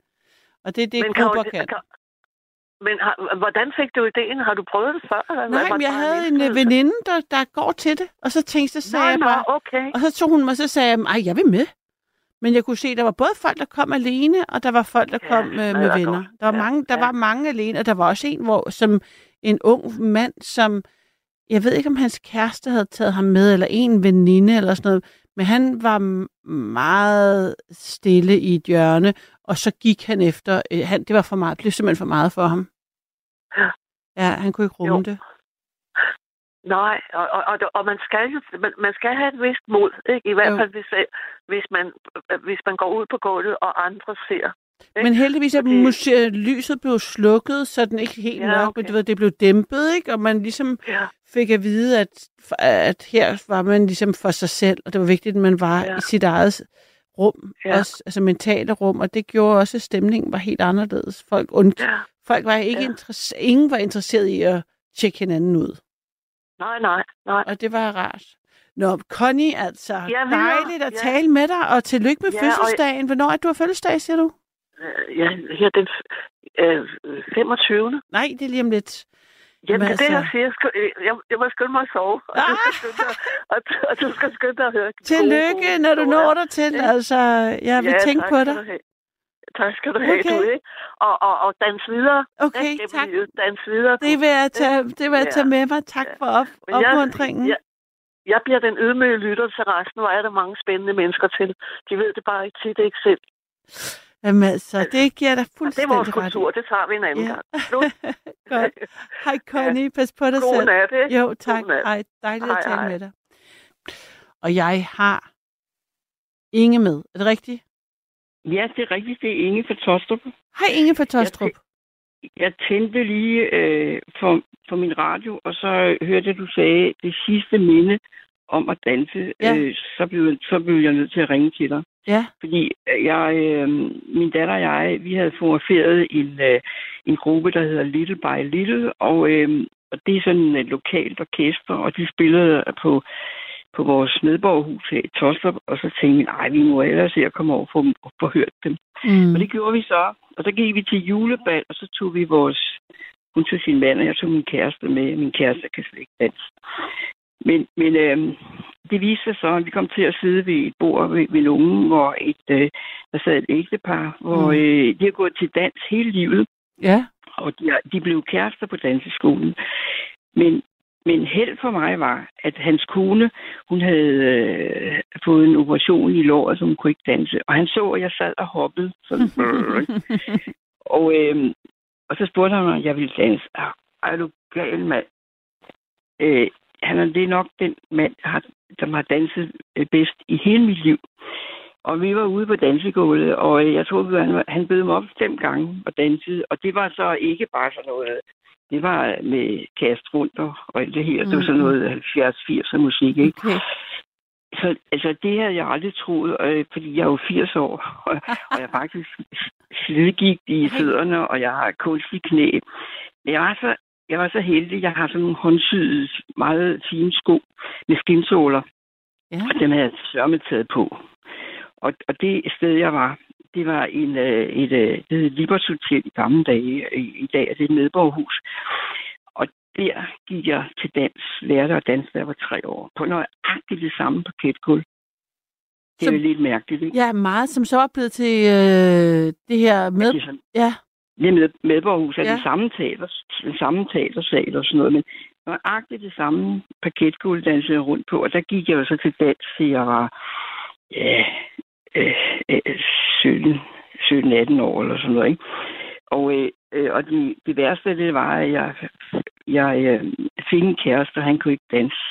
Og det er det, Men Karoline- kan. Kar- Men har, hvordan fik du ideen? Har du prøvet det før? Eller Nej, men jeg havde en øh, veninde, der, der går til det, og så tænkte så sagde Nå, jeg bare, okay. og så tog hun mig, så sagde jeg, ej, jeg vil med. Men jeg kunne se, der var både folk, der kom alene, og der var folk, der Ja, kom øh, med venner. godt. Der var, Ja, mange, der ja. var mange alene, og der var også en, hvor som en ung mand, som, jeg ved ikke, om hans kæreste havde taget ham med, eller en veninde, eller sådan noget, Men han var meget stille i et hjørne, og så gik han efter, øh, han, det var for meget, blev simpelthen for meget for ham. Ja. Ja, han kunne ikke rumme Jo. det. Nej, og, og, og, og man, skal jo, man, man skal have et vist mod, ikke? i hvert Jo. fald hvis, øh, hvis, man, øh, hvis man går ud på gulvet, og andre ser. Ikke? Men heldigvis er Fordi- musik, lyset blev slukket, så den ikke helt Ja, mørk, okay. men ved, det blev dæmpet, ikke? Og man ligesom Ja, fik at vide, at, at her var man ligesom for sig selv, og det var vigtigt, at man var Ja. i sit eget rum, Ja. også, altså mentale rum, og det gjorde også, at stemningen var helt anderledes. Folk, und, ja. folk var ikke Ja. interesse, ingen var interesseret i at tjekke hinanden ud, Nej, nej, nej. og det var rart. Nå, Connie, altså, Ja, dejligt at Ja. tale med dig, og tillykke med Ja, fødselsdagen. Hvornår er du har fødselsdag, siger du? Øh, Ja, her den øh, 25. Nej, det er lige om lidt. Jamen, Jamen, det er det, jeg altså- siger. Jeg, jeg må skynde mig at sove, og, du skal dig, og, og du skal skynde dig at høre. Tillykke, når du når dig til. Altså, jeg vil ja, tænke tak på dig. Tak skal du have, Okay. du, ikke? Og, og, og dans videre. Okay, ikke? Tak. Dans videre. du. Det vil jeg tage, det vil jeg tage med mig. Tak Ja. for op, Men jeg- opmuntringen. jeg, jeg bliver den ydmyge lytter til resten. Hvor er der mange spændende mennesker til. De ved det bare ikke tit, ikke selv. Jamen altså, det giver dig Og det er fuldstændig vores ret kultur. Det tager vi en anden Ja. gang. Godt. Hej Connie, pas på dig God selv. nat, ikke? Jo, tak. nat. Hej, dejligt at tale hej. med dig. Og jeg har Inge med. Er det rigtigt? Ja, det er rigtigt. Det er Inge fra Tostrup. Hej Inge fra Tostrup. Jeg tændte lige øh, for, for min radio, og så hørte jeg, du sagde det sidste minde om at danse. Ja. Øh, så, blev, så blev jeg nødt til at ringe til dig. Ja, Fordi øh, jeg, øh, min datter og jeg, vi havde fotograferet en, øh, en gruppe, der hedder Little by Little, og, øh, og det er sådan et lokalt orkester, og de spillede på, på vores medborgerhus her i Tostrup, og så tænkte vi, nej, vi må ellers se at komme over for, for hørt dem. mm. Og det gjorde vi så. Og så gik vi til julebal, og så tog vi vores... Hun tog sin mand, og jeg tog min kæreste med. Min kæreste kan slet ikke danse. Men, men øhm, det viste sig så, at vi kom til at sidde ved et bord ved, ved nogen, hvor et, øh, der sad et ægtepar, hvor Mm. øh, de har gået til dans hele livet, ja. og de, de blev kærester på danseskolen. Men, men held for mig var, at hans kone, hun havde øh, fået en operation i låret, så hun kunne ikke danse. Og han så, at jeg sad og hoppede. Sådan, og, øh, og så spurgte han mig, om jeg ville danse. Er du gal, mand? Øh, han er, det nok den mand, der har, som har danset øh, bedst i hele mit liv. Og vi var ude på dansegulvet, og øh, jeg tror, han, han bød mig op fem gange og dansede. Og det var så ikke bare sådan noget, det var med kast rundt og, og det her. Det var sådan noget 70-80'er musik, ikke? Okay. Så altså, det havde jeg aldrig troet, øh, fordi jeg er jo 80 år, og, og jeg er faktisk slidgik i fødderne, og jeg har kunstig knæ. Men jeg var så, jeg var så heldig, jeg har sådan nogle håndsyede, meget fine sko med skinsåler, Ja. og dem havde jeg sørme taget på. Og, og det sted, jeg var, det var en, øh, et, øh, det hed Libers Hotel i gamle dage. I, I dag er det et medborgerhus. Og der gik jeg til dans, lærte at danse, da jeg var tre år. På nøjagtigt det samme parketgulv. Det er Som- jo lidt mærkeligt, ikke? Ja, meget, som så var blevet til øh, det her med... Det er sådan, Ja, det med, medborgerhus er Ja. det samme teater, den samme teatersal og sådan noget, men nøjagtigt det samme parketgulv dansede jeg rundt på, og der gik jeg jo så til dans, til jeg var ja, øh, øh, 17, 17-18 år eller sådan noget, ikke? Og, øh, øh, og det, det værste af det var, at jeg, jeg øh, fik en kæreste, og han kunne ikke danse.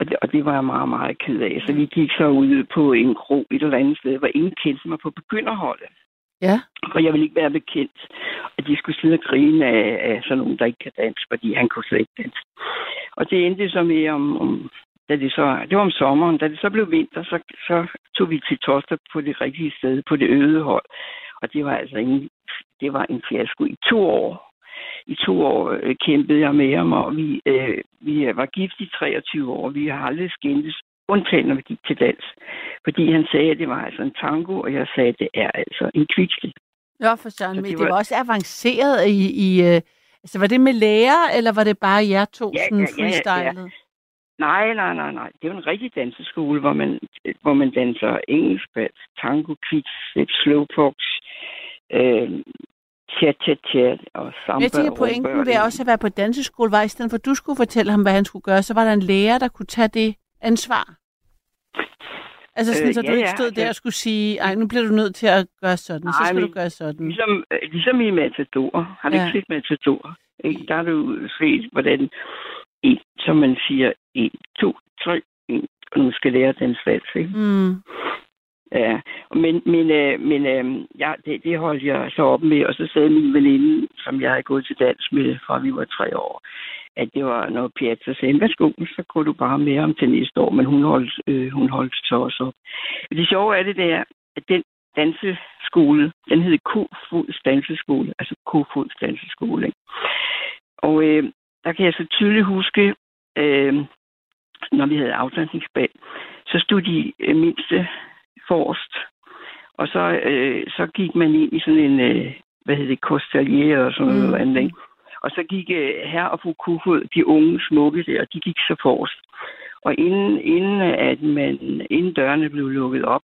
Og det, og det var jeg meget, meget ked af. Så vi gik så ud på en kro et eller andet sted, hvor ingen kendte mig på begynderholdet ja. For jeg ville ikke være bekendt, at de skulle sidde og grine af, af sådan nogen, der ikke kan danse, fordi han kunne slet ikke danse. Og det endte så med, om, om da det, så, det var om sommeren, da det så blev vinter, så, så tog vi til Toster på det rigtige sted, på det øde hold. Og det var altså en, det var en fiasko i to år. I to år øh, kæmpede jeg med ham, og vi, øh, vi var gift i 23 år. Vi har aldrig skændtes, undtagen når vi gik til dans. Fordi han sagde, at det var altså en tango, og jeg sagde, at det er altså en kviksel. Ja, for Søren, Så men det det var var- også avanceret i... i øh, altså, var det med lærer, eller var det bare jer to Ja, sådan ja, ja, ja. freestylet? Nej, nej, nej, nej. Det er jo en rigtig danseskole, hvor man, hvor man danser engelsk, tango, quick, slowfox, øh, chat-chat-chat og samba. Jeg tænker, pointen ved også at være på danseskole var, i stedet for at du skulle fortælle ham, hvad han skulle gøre, så var der en lærer, der kunne tage det ansvar. Altså sådan, Øh, så du ja, ikke ja, stod altså- der og skulle sige, ej, nu bliver du nødt til at gøre sådan, så Nej, skal men- du gøre sådan. Ligesom, øh, ligesom i Matador. Har du Ja. ikke set Matador? Ikke? Der har du set, hvordan en, som man siger, en, to, tre, en, og nu skal lære den vals, ikke? Mm. Ja, men, men, øh, men øh, ja, det, det holdt jeg så op med, og så sagde min veninde, som jeg havde gået til dans med, fra vi var tre år, at det var noget pjat, så sagde værsgo, så går du bare med om til næste år, men hun holdt, øh, hun holdt så også op. Det sjove er det der, at den danseskole, den hed Kofods Danseskole, altså Kofods Danseskole. Ikke? Og øh, der kan jeg så tydeligt huske, øh, når vi havde afdansningsbal, så stod de øh, mindste forrest, og så, øh, så gik man ind i sådan en, øh, hvad hedder det, kostalier og sådan noget Mm. andet, ikke? Og så gik øh, her og fru Kofod, de unge smukke der, de gik så forrest. Og inden, inden, at man, inden dørene blev lukket op,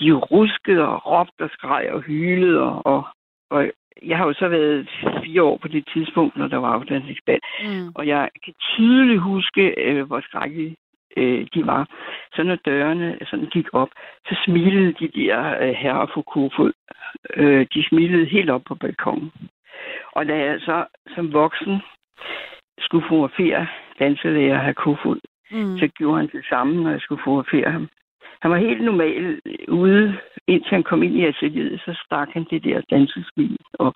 de ruskede og råbte og skreg og hylede. Og, og, og jeg har jo så været fire år på det tidspunkt, når der var afdansningsbal. Mm. Og jeg kan tydeligt huske, øh, hvor skrækkelige øh, de var. Så når dørene sådan gik op, så smilede de der øh, herrer fra Kofod. Øh, de smilede helt op på balkongen. Og da jeg så som voksen skulle fotografere danselærer her Kofod, Mm. så gjorde han det samme, når jeg skulle fotografere ham. Han var helt normal ude, indtil han kom ind i atelieret, så stak han det der dansesmil op.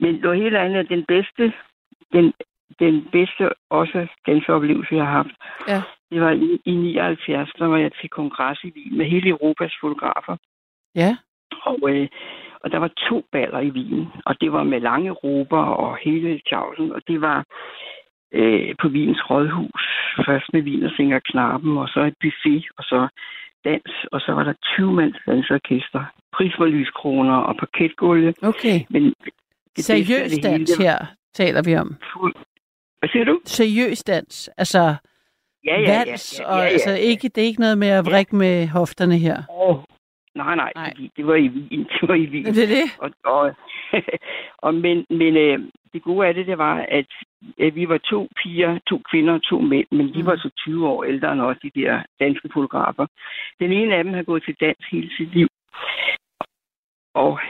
Men noget helt andet, er den bedste, den, den bedste også danseoplevelse, jeg har haft, Ja. Det var i, i 79, der var jeg til kongres i Wien med hele Europas fotografer. Ja. Og, øh, og der var to baller i Wien, og det var med lange råber og hele tjavsen, og det var øh, på Wiens Rådhus. Først med Wien og Singer Knappen, og så et buffet, og så dans, og så var der 20 mands dansorkester, prisforlyskroner og parketgulve. Okay. Men det Seriøs det hele, dans det var her taler vi om. Hvad siger du? Seriøs dans. Altså Ja, ja, vals, ja, og ja, ja, altså ikke, det er ikke noget med at vrikke med hofterne her. Åh, nej, nej, Nej. fordi det var i Wien. Det var i Wien. Det er det. Og, og, og men, men øh, det gode af det, det var, at, at vi var to piger, to kvinder og to mænd, men de Mm. var så 20 år ældre end os, de der danske fotografer. Den ene af dem har gået til dans hele sit liv. Og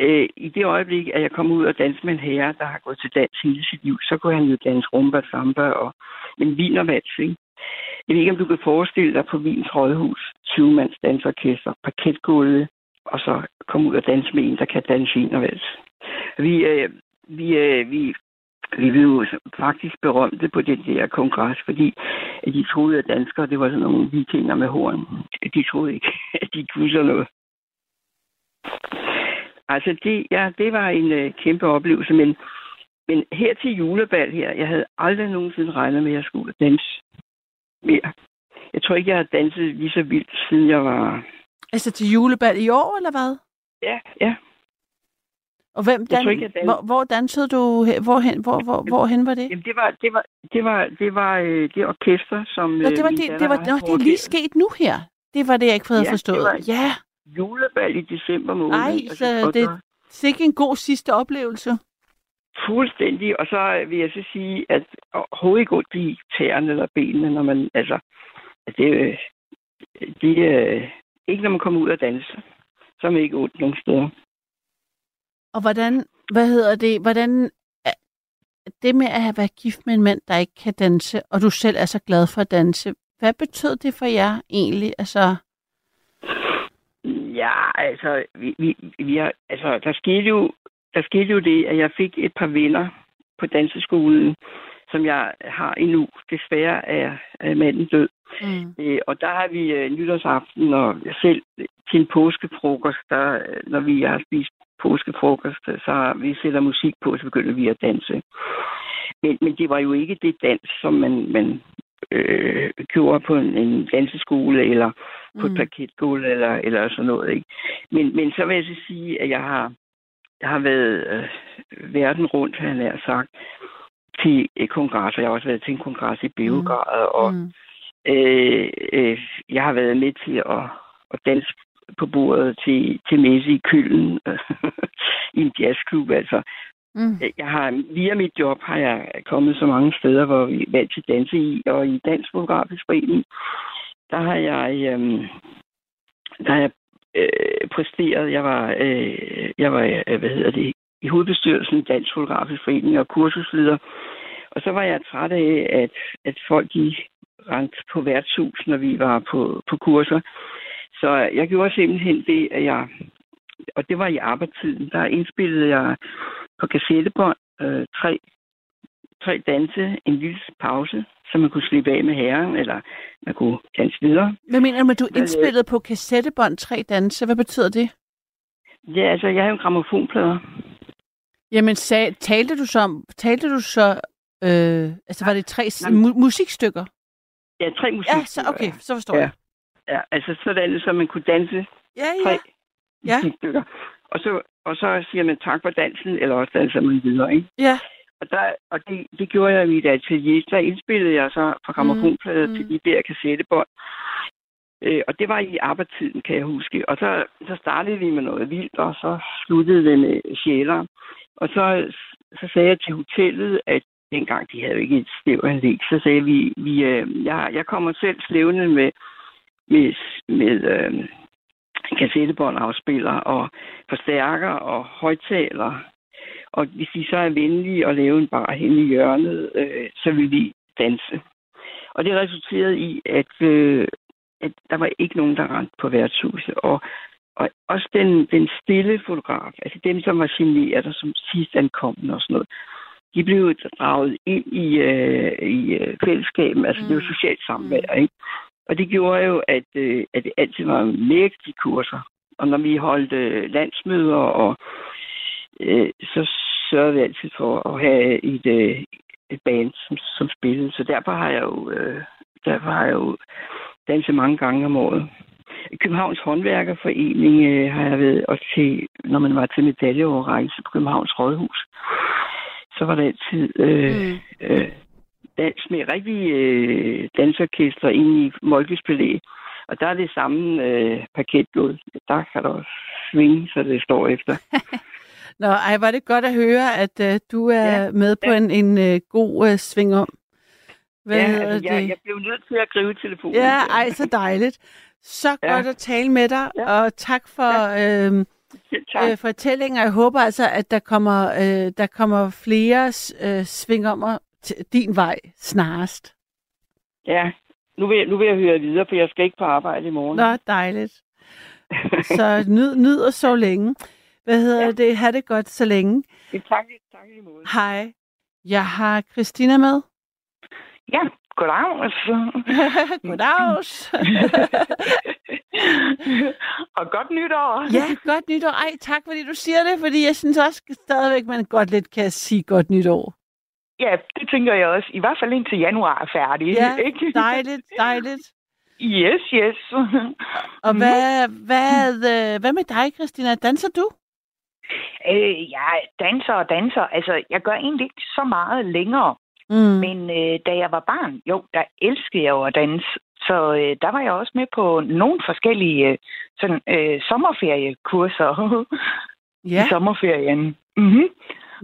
øh, i det øjeblik, at jeg kom ud og danse med en herre, der har gået til dans hele sit liv, så kunne han jo danse rumba, samba og en vinervals, ikke? Jeg ved ikke, om du kan forestille dig på Vins Rådhus, 20-mands dansorkester, parketgulve, og så komme ud og danse med en, der kan danse vinervals. Vi, øh, vi, øh, vi, vi blev jo faktisk berømte på den der kongres, fordi at de troede, at danskere, det var sådan nogle vikinger med horn. De troede ikke, at de kunne sådan noget. Altså, det, ja, det var en øh, kæmpe oplevelse, men, men her til julebal her, jeg havde aldrig nogensinde regnet med, at jeg skulle danse mere. Jeg tror ikke, jeg har danset lige så vildt, siden jeg var... Altså til julebal i år, eller hvad? Ja, ja. Og hvem Jeg dan- tror ikke, jeg dan- hvor, hvor dansede du? he- Hvorhen, hvor, hvor, hvorhen var det? Jamen, det var det, var, det, var, det, var, øh, det orkester, som... Nå, det var, det, det, var, nå, det er lige sket nu her. Det var det, jeg ikke havde Ja, det forstået. var- Ja, julebal i december måned. Ej, Altså, så og det- så- sikke en god sidste oplevelse. Fuldstændig. Og så vil jeg så sige, at ikke ondt i tæerne eller benene, når man, altså, det, øh, det øh, ikke når man kommer ud og danse, så er man ikke ondt nogen steder. Og hvordan, hvad hedder det, hvordan, er- det med at have været gift med en mand, der ikke kan danse, og du selv er så glad for at danse, hvad betød det for jer egentlig? Altså, Ja, altså, vi, vi, vi har, altså der, skete jo, der skete jo det, at jeg fik et par venner på danseskolen, som jeg har endnu. Desværre er, er manden død. mm. Øh, og der har vi øh, nytårsaften, og jeg selv til en påskefrokost, der, øh, når vi har spist påskefrokost, øh, så vi sætter musik på, så begynder vi at danse. Men, men det var jo ikke det dans, som man, man øh, gjorde på en, en danseskole, eller på et Mm. parketgulv, eller, eller sådan noget. Ikke? Men, men så vil jeg så sige, at jeg har, jeg har været øh, verden rundt, har sagt, til øh, kongresser. Jeg har også været til en kongres i Beograd, og Mm. Øh, øh, jeg har været med til at, at danse på bordet til, til messe i Køln, i en jazzklub. Altså, Mm. jeg har, via mit job har jeg kommet så mange steder, hvor vi er vant til at danse i, og i Dansk Fotografisk Forening, der har jeg, øh, der har jeg øh, præsteret. Jeg var, øh, jeg var øh, hvad hedder det, i hovedbestyrelsen i Dansk Fotografisk Forening og kursusleder. Og så var jeg træt af, at, at folk de rent på værtshus, når vi var på, på kurser. Så jeg gjorde simpelthen det, at jeg, og det var i arbejdstiden, der indspillede jeg på kassettebånd øh, tre, tre danse, en lille pause, så man kunne slippe af med herren, eller man kunne danse videre. Hvad mener du med, du indspillede på kassettebånd tre danse? Hvad betyder det? Ja, altså, jeg har jo en gramofonplader. Jamen, sag, talte du så talte du så, øh, altså var det tre Nej. mu- musikstykker? Ja, tre musik. Ja, så, okay, så forstår Ja. jeg. Ja, altså sådan, så man kunne danse Ja, tre ja. Ja. musikstykker. Og så, og så siger man tak for dansen, eller også danser man videre, ikke? Ja, Og, der, og det, det gjorde jeg i mit atelier. Der indspillede jeg så fra gramofonplader Mm, mm, mm. til de der kassettebånd. Øh, og det var i arbejdstiden, kan jeg huske. Og så, så startede vi med noget vildt, og så sluttede det med sjæler. Og så, så sagde jeg til hotellet, at dengang de havde jo ikke et stævanlæg, så sagde vi, vi øh, jeg, jeg kommer selv slævende med, med, med øh, kassettebåndafspiller og forstærker og højtaler. Og hvis de så er venlige og lave en bar hen i hjørnet, øh, så vil vi danse. Og det resulterede i, at, øh, at der var ikke nogen, der rendte på værtshuset. Og, og også den, den stille fotograf, altså dem, som var generet og som sidst ankom og sådan noget, de blev draget ind i, øh, i øh, fællesskaben, altså mm. det var Mm. socialt samvær, ikke? Og det gjorde jo, at, øh, at det altid var mægtige kurser. Og når vi holdt øh, landsmøder, og, øh, så sørgede vi altid for at have et, øh, et band, som, som spillede. Så derfor har jeg jo, øh, derfor har jeg jo danset mange gange om året. Københavns Håndværkerforening øh, har jeg været også til, når man var til medaljeoverrækkelse på Københavns Rådhus. Så var der altid øh, mm. øh, dans med rigtige øh, dansorkester inde i Molkes Palæ. Og der er det samme øh, paketgulv. Der kan der også svinge, så det står efter. Nå, ej, var det godt at høre, at uh, du er Ja, med på ja. en, en uh, god uh, sving om. Hvad ja, altså, det? jeg, jeg blev nødt til at gribe telefonen. Ja, ej, så dejligt. Så Ja. godt at tale med dig, Ja. og tak for ja. øhm, Selv tak. øh, fortællingen. Jeg håber altså, at der kommer, øh, der kommer flere øh, svingommer til din vej snarest. Ja, nu vil, jeg, nu vil jeg høre videre, for jeg skal ikke på arbejde i morgen. Nå, dejligt. Så nyd, nyd og så længe. Hvad hedder ja. Ja. det? Ha' det godt så længe. tak, tak i måde. Hej. Jeg har Christina med. Ja, goddag. Altså. Goddags. og godt nytår. ja, godt nytår. Ej, tak fordi du siger det, fordi jeg synes også stadigvæk, man godt lidt kan sige godt nytår. Ja, det tænker jeg også. I hvert fald indtil januar er færdig. Ja, ikke? dejligt, dejligt. Yes, yes. Og Mhm. hvad, hvad, øh, hvad med dig, Christina? Danser du? Øh, jeg danser og danser. Altså, jeg gør egentlig ikke så meget længere. Mm. Men øh, da jeg var barn, jo, der elskede jeg jo at danse. Så øh, der var jeg også med på nogle forskellige øh, sådan, øh, sommerferiekurser Ja, i sommerferien. Mm-hmm.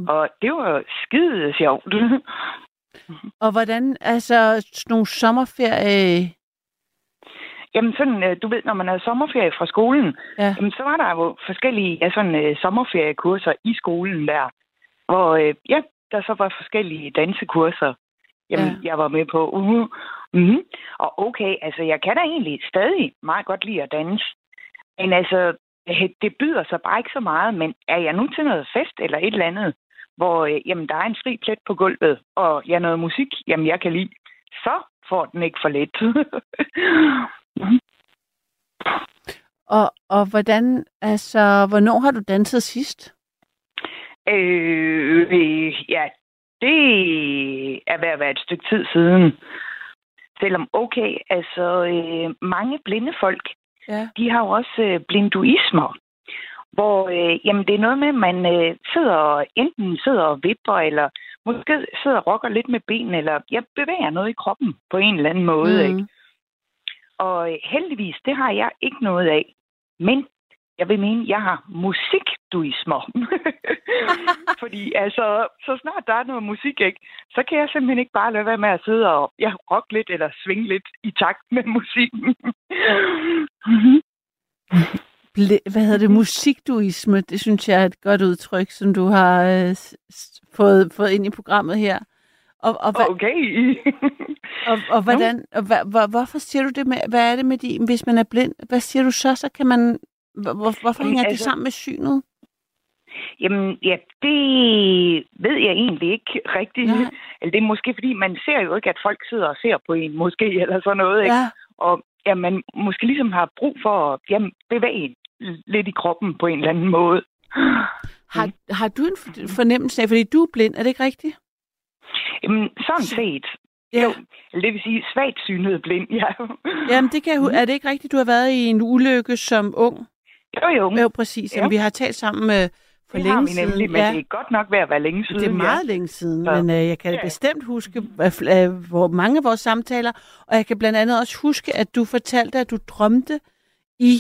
Og det var skide sjovt. og hvordan, altså, sådan nogle sommerferie... Jamen sådan, øh, du ved, når man havde sommerferie fra skolen, Ja. jamen, så var der jo forskellige ja, sådan, øh, sommerferiekurser i skolen der, hvor øh, ja, der så var forskellige dansekurser, jamen, Ja. jeg var med på. Uh-huh. Mm-hmm. Og okay, altså jeg kan da egentlig stadig meget godt lide at danse, men altså, det byder sig bare ikke så meget, men er jeg nu til noget fest eller et eller andet, hvor øh, jamen, der er en fri plet på gulvet, og ja, noget musik, jamen jeg kan lide, så får den ikke for let. Og, og hvordan, altså, hvornår har du danset sidst? Øh, øh, ja, det er ved at være et stykke tid siden. Selvom, okay, altså øh, mange blinde folk, Ja. de har jo også øh, blinduismer, hvor øh, jamen, det er noget med, at man øh, sidder, enten sidder og vipper, eller måske sidder og rokker lidt med ben, eller jeg bevæger noget i kroppen på en eller anden måde. Mm. Ikke? Og heldigvis, det har jeg ikke noget af. Men jeg vil mene, jeg har musikduismer. Fordi altså, så snart der er noget musik, ikke, så kan jeg simpelthen ikke bare lade være med at sidde og ja, rock lidt eller svinge lidt i takt med musikken. Mhm. Bl- hvad hedder det? Musikduisme, det synes jeg er et godt udtryk, som du har øh, fået, fået ind i programmet her. Og, og, hva, okay. og, og hvordan, og hva, hvor, hvorfor siger du det med, hvad er det med de, hvis man er blind, hvad siger du så, så kan man, hvor, hvor- hvorfor hænger det altså- sammen med synet? Jamen, ja, det ved jeg egentlig ikke rigtigt. Nej. Eller det er måske, fordi man ser jo ikke, at folk sidder og ser på en, måske, eller sådan noget, ikke? Ja, Og ja, man måske ligesom har brug for at jamen, bevæge lidt i kroppen på en eller anden måde. har, har du en for- fornemmelse af, fordi du er blind, er det ikke rigtigt? Jamen, sådan set. Jo, eller det vil sige svagt synet blind, ja. Jamen, det kan hu- er det ikke rigtigt, du har været i en ulykke som ung? Jo, jo. Jo, præcis. Jamen, Jo. vi har talt sammen med for det længe har vi siden. nemlig, men ja. det er godt nok ved at være længe siden. Det er meget ja. længe siden, Ja. men øh, jeg kan Ja. bestemt huske øh, øh, hvor mange af vores samtaler, og jeg kan blandt andet også huske, at du fortalte, at du drømte i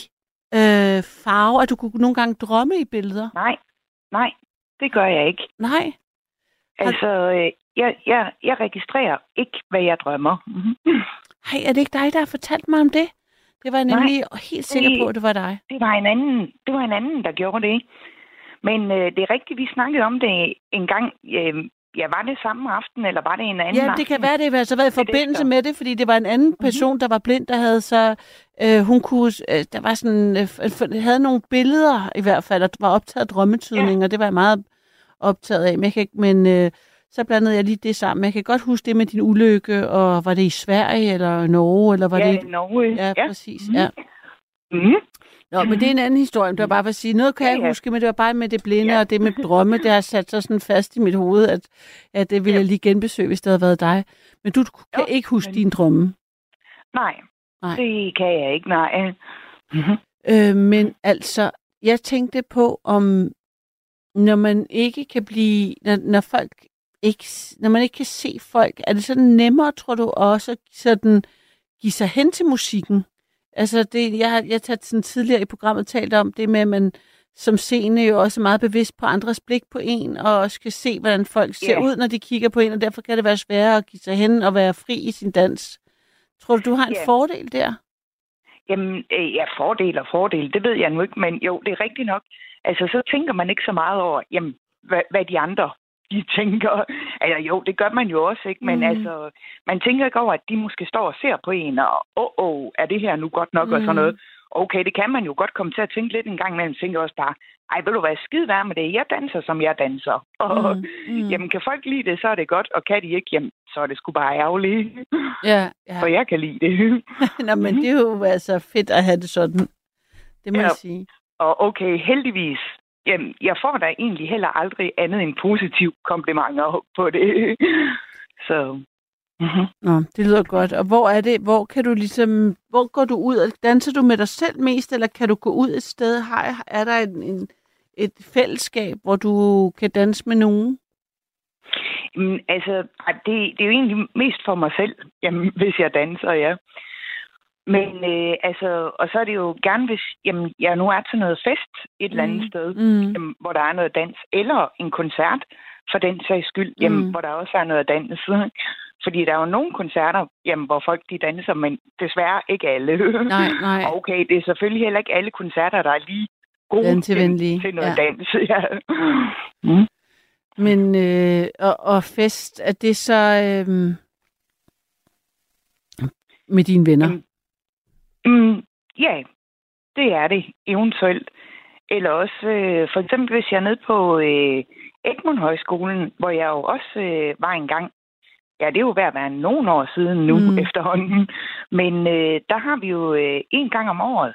øh, farve, at du kunne nogle gange drømme i billeder. Nej, nej, det gør jeg ikke. Nej. Altså, øh, jeg, jeg, jeg registrerer ikke, hvad jeg drømmer. Mhm. Hey, er det ikke dig, der har fortalt mig om det? Det var jeg Nej. nemlig helt sikker på, at det var dig. Det var en anden, det var en anden der gjorde det. Men øh, det er rigtigt, vi snakkede om det en gang. Øh, ja, var det samme aften, eller var det en anden Ja, aften? det kan være, det har så været i forbindelse med det, fordi det var en anden person, der var blind, der havde så... Øh, hun kunne... Øh, der var sådan... Øh, havde nogle billeder i hvert fald, og var optaget drømmetydning, og det var jeg meget optaget af. Men, jeg kan, ikke- men øh, så blandede jeg lige det sammen. Jeg kan godt huske det med din ulykke, og var det i Sverige, eller Norge, eller var ja, det... Norge. Ja, ja. præcis. Mhm. Ja. Mm. Nå, men det er en anden historie. Det var bare for at sige, noget kan Ja, jeg ja. huske, men det var bare med det blinde Ja. og det med drømme, det har sat sig sådan fast i mit hoved, at, at det ville Ja. jeg lige genbesøge, hvis det havde været dig. Men du kan Jo, ikke huske men- dine drømme. Nej, Nej. det kan jeg ikke, nej. Mm-hmm. Øh, men altså, jeg tænkte på, om når man ikke kan blive, når, når folk ikke, når man ikke kan se folk, er det sådan nemmere, tror du, også at sådan give sig hen til musikken? Altså, det, jeg har jeg har sådan tidligere i programmet talt om det med, at man som seende jo også er meget bevidst på andres blik på en, og også kan se, hvordan folk ser Ja. ud, når de kigger på en, og derfor kan det være sværere at give sig hen og være fri i sin dans. Tror du, du har en Ja. fordel der? Jamen, øh, ja, fordel og fordel, det ved jeg nu ikke, men jo, det er rigtigt nok. Altså, så tænker man ikke så meget over, jamen, hvad, hvad de andre de tænker. Altså, jo, det gør man jo også, ikke? Men Mm. mm. altså, man tænker ikke over, at de måske står og ser på en, og åh, oh, oh, er det her nu godt nok, mm. og Mm. sådan noget. Okay, det kan man jo godt komme til at tænke lidt en gang imellem. Tænker også bare, ej, vil du være skide være med det? Jeg danser, som jeg danser. Og Mm, mm. mm. jamen, kan folk lide det, så er det godt, og kan de ikke, jamen, så er det sgu bare ærgerligt. Ja, ja. For jeg kan lide det. Nå, men det er jo altså fedt at have det sådan. Det må Ja. jeg sige. Og okay, heldigvis, jamen, jeg får da egentlig heller aldrig andet end positiv komplimenter på det. Så, mm-hmm. Nå, det lyder godt. Og hvor er det, hvor kan du ligesom, hvor går du ud? Danser du med dig selv mest, eller kan du gå ud et sted? Har, er der en, en, et fællesskab, hvor du kan danse med nogen? Men, altså, det, det er jo egentlig mest for mig selv, jamen, hvis jeg danser, ja. Men øh, altså, og så er det jo gerne, hvis jamen, jeg nu er til noget fest et eller andet Mm. sted, Mm. jamen, hvor der er noget dans, eller en koncert, for den sags skyld, jamen, Mm. hvor der også er noget dans. Fordi der er jo nogle koncerter, jamen, hvor folk de danser, men desværre ikke alle. Nej, nej. Okay, det er selvfølgelig heller ikke alle koncerter, der er lige gode til, til noget ja. dans. Ja. Mm. Men, øh, og, og fest, er det så øh, med dine venner? Mm. Mm, ja, det er det eventuelt. Eller også, øh, for eksempel hvis jeg er nede på øh, Egmont Højskolen, hvor jeg jo også øh, var engang. Ja, det er jo ved at være nogle år siden nu Mm. efterhånden. Men øh, der har vi jo øh, en gang om året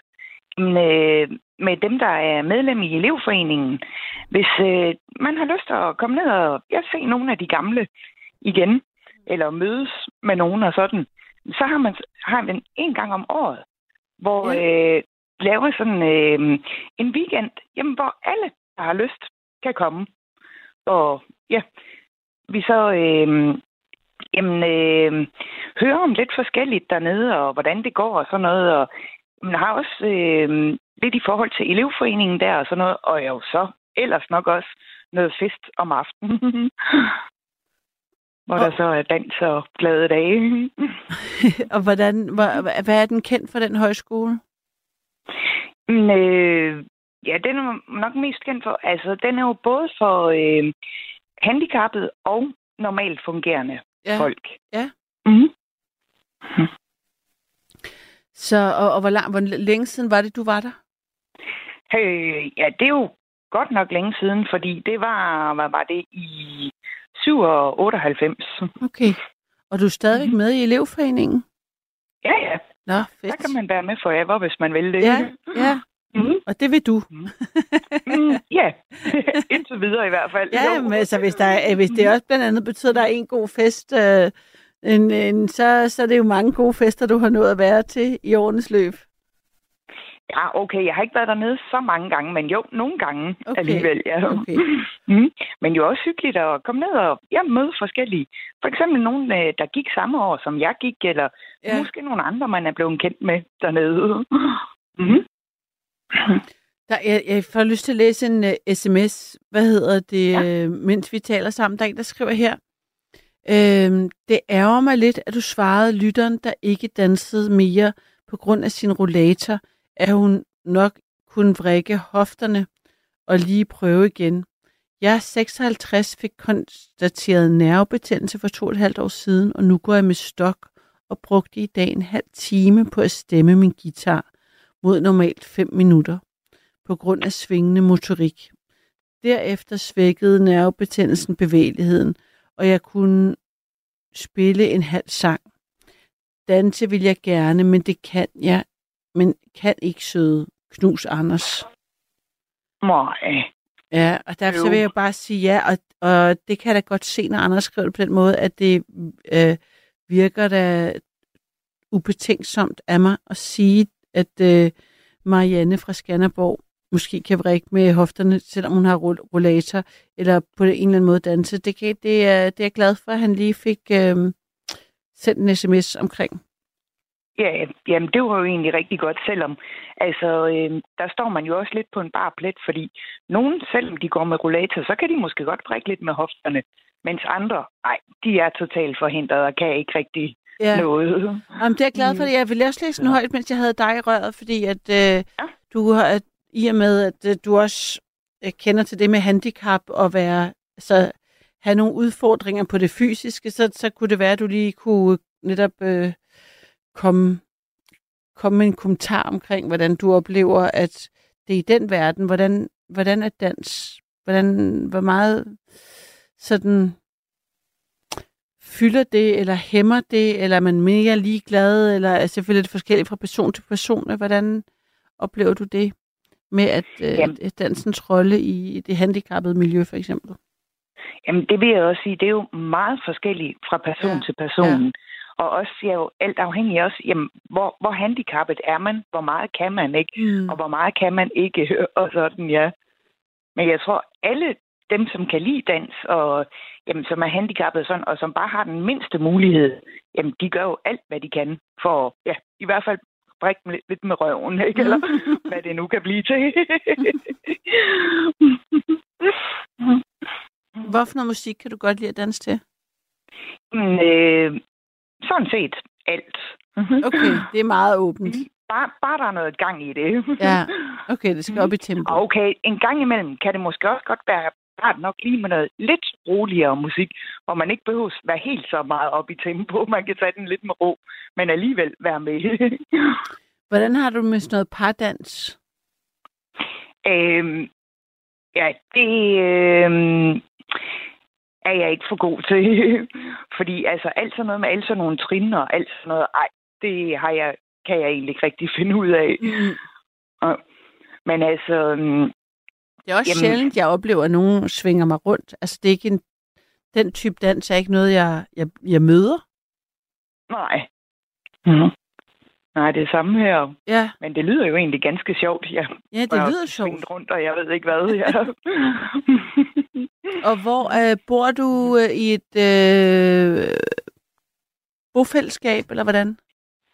jamen, øh, med dem, der er medlem i elevforeningen. Hvis øh, man har lyst til at komme ned og ja, se nogle af de gamle igen, eller mødes med nogen og sådan, så har man har man en gang om året, hvor Ja. øh, laver sådan øh, en weekend, jamen, hvor alle, der har lyst, kan komme. Og ja, vi så øh, jamen, øh, hører om lidt forskelligt dernede, og hvordan det går og sådan noget, og man har også øh, lidt i forhold til elevforeningen der og sådan noget, og jo så ellers nok også noget fest om aftenen. Hvor der så er dans og glade dage. og hvordan, hvor, hvad er den kendt for den højskole? Men, øh, ja, den er nok mest kendt for, altså den er jo både for øh, handicappede og normalt fungerende Ja. folk. Ja. Mm-hmm. Så, og, og hvor, lang, hvor længe siden var det, du var der? Øh, ja, det er jo godt nok længe siden, fordi det var, hvad var det, i 7 og 98. Okay. Og du er stadigvæk Mhm. med i elevforeningen? Ja, ja. Nå, Der fedt. kan man være med forever, hvis man vil det. Ja, ja. Mm-hmm. Og det vil du. Mm, ja, indtil videre i hvert fald. Ja, Jo. men altså, hvis, der er, hvis det også blandt andet betyder, at der er en god fest, øh, en, en, så, så er det jo mange gode fester, du har nået at være til i årenes løb. Ja, okay. Jeg har ikke været dernede så mange gange, men jo, nogle gange Okay. alligevel. Ja. Okay. Mm. Men jo også hyggeligt at komme ned og ja, møde forskellige. For eksempel nogen, øh, der gik samme år, som jeg gik, eller Ja. måske nogle andre, man er blevet kendt med dernede. Mm. Der, jeg, jeg får lyst til at læse en uh, sms. Hvad hedder det, ja. mens vi taler sammen? Der er en, der skriver her. Øhm, det ærger mig lidt, at du svarede lytteren, der ikke dansede mere på grund af sin rollator, at hun nok kunne vrikke hofterne og lige prøve igen. Jeg er 56, fik konstateret nervebetændelse for to og et halvt år siden, og nu går jeg med stok og brugte i dag en halv time på at stemme min guitar mod normalt 5 minutter på grund af svingende motorik. Derefter svækkede nervebetændelsen bevægeligheden, og jeg kunne spille en halv sang. Danse vil jeg gerne, men det kan jeg, men kan ikke søde. Knus Anders. Nej. Ja, og derfor så vil jeg bare sige ja, og, og det kan jeg da godt se, når Anders skriver det på den måde, at det øh, virker da ubetænksomt af mig at sige, at øh, Marianne fra Skanderborg måske kan vrikke med hofterne, selvom hun har rollator, eller på en eller anden måde danse. Det, kan, det, er, det er jeg glad for, at han lige fik øh, sendt en sms omkring. Ja, jamen det var jo egentlig rigtig godt, selvom altså, øh, der står man jo også lidt på en bar plet, fordi nogen, selvom de går med rollator, så kan de måske godt brække lidt med hofterne, mens andre, nej, de er totalt forhindrede og kan ikke rigtig Ja. noget. Jamen, det er jeg glad for. Jeg ville også læse den højt, mens jeg havde dig i røret, fordi at øh, Ja. du har, at, i og med, at øh, du også øh, kender til det med handicap og være, så have nogle udfordringer på det fysiske, så, så kunne det være, at du lige kunne netop øh, komme, komme med en kommentar omkring, hvordan du oplever, at det er i den verden, hvordan, hvordan er dans, hvordan, hvor meget sådan fylder det, eller hæmmer det, eller er man mere ligeglad, eller er selvfølgelig det forskelligt fra person til person. Hvordan oplever du det med at øh, Jamen. dansens rolle i det handicappede miljø, for eksempel? Jamen det vil jeg også sige, det er jo meget forskelligt fra person ja. til person. Ja. Og også jeg er jo alt afhængig også, jamen, hvor, hvor handicappet er man, hvor meget kan man ikke, Mm. og hvor meget kan man ikke, og sådan, ja. Men jeg tror, alle dem, som kan lide dans, og jamen, som er handicappede sådan, og som bare har den mindste mulighed, jamen, de gør jo alt, hvad de kan, for ja, i hvert fald brække dem lidt, lidt med røven, ikke? Eller hvad det nu kan blive til. Hvorfor noget musik kan du godt lide at danse til? Men, øh, sådan set alt. Okay, det er meget åbent. Bare, bare der er noget gang i det. Ja, okay, det skal op i tempo. Okay, en gang imellem kan det måske også godt være rart nok lige med noget lidt roligere musik, hvor man ikke behøver at være helt så meget op i tempo. Man kan tage den lidt med ro, men alligevel være med. Hvordan har du med sådan noget pardans? øhm, ja, det øhm, er jeg ikke for god til. Fordi altså, alt sådan noget med alle sådan nogle trin og alt sådan noget, ej, det har jeg, kan jeg egentlig ikke rigtig finde ud af. Mm. Og, men altså, øhm, Det er også Jamen... sjældent, jeg oplever, at nogen svinger mig rundt. Altså, det er ikke en, den type dans er ikke noget, jeg, jeg, jeg møder. nej. Mm. Nej, det er samme her. Ja, Men det lyder jo egentlig ganske sjovt. Ja, ja det lyder sjovt. rundt, og jeg ved ikke hvad. Ja. Og hvor øh, bor du øh, i et øh, bofællesskab, eller hvordan?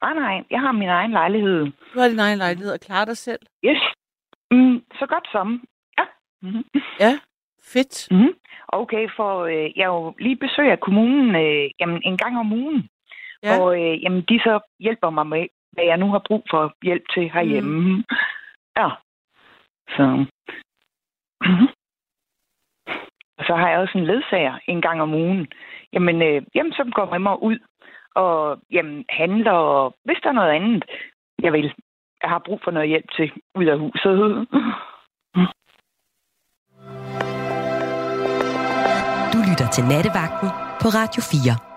nej, nej, jeg har min egen lejlighed. Du har din egen lejlighed og klarer dig selv. Yes. Mm, så godt som. Ja. Mm-hmm. Ja, fedt. Mm-hmm. Okay, for øh, jeg jo lige besøg af kommunen øh, jamen, en gang om ugen. Ja. Og øh, jamen, de så hjælper mig med, hvad jeg nu har brug for hjælp til herhjemme. Mm. Ja. Så. Og så har jeg også en ledsager en gang om ugen. Jamen, øh, jamen så går med mig ud og jamen, handler, og hvis der er noget andet, jeg vil, jeg har brug for noget hjælp til ud af huset. Du lytter til Nattevagten på Radio 4.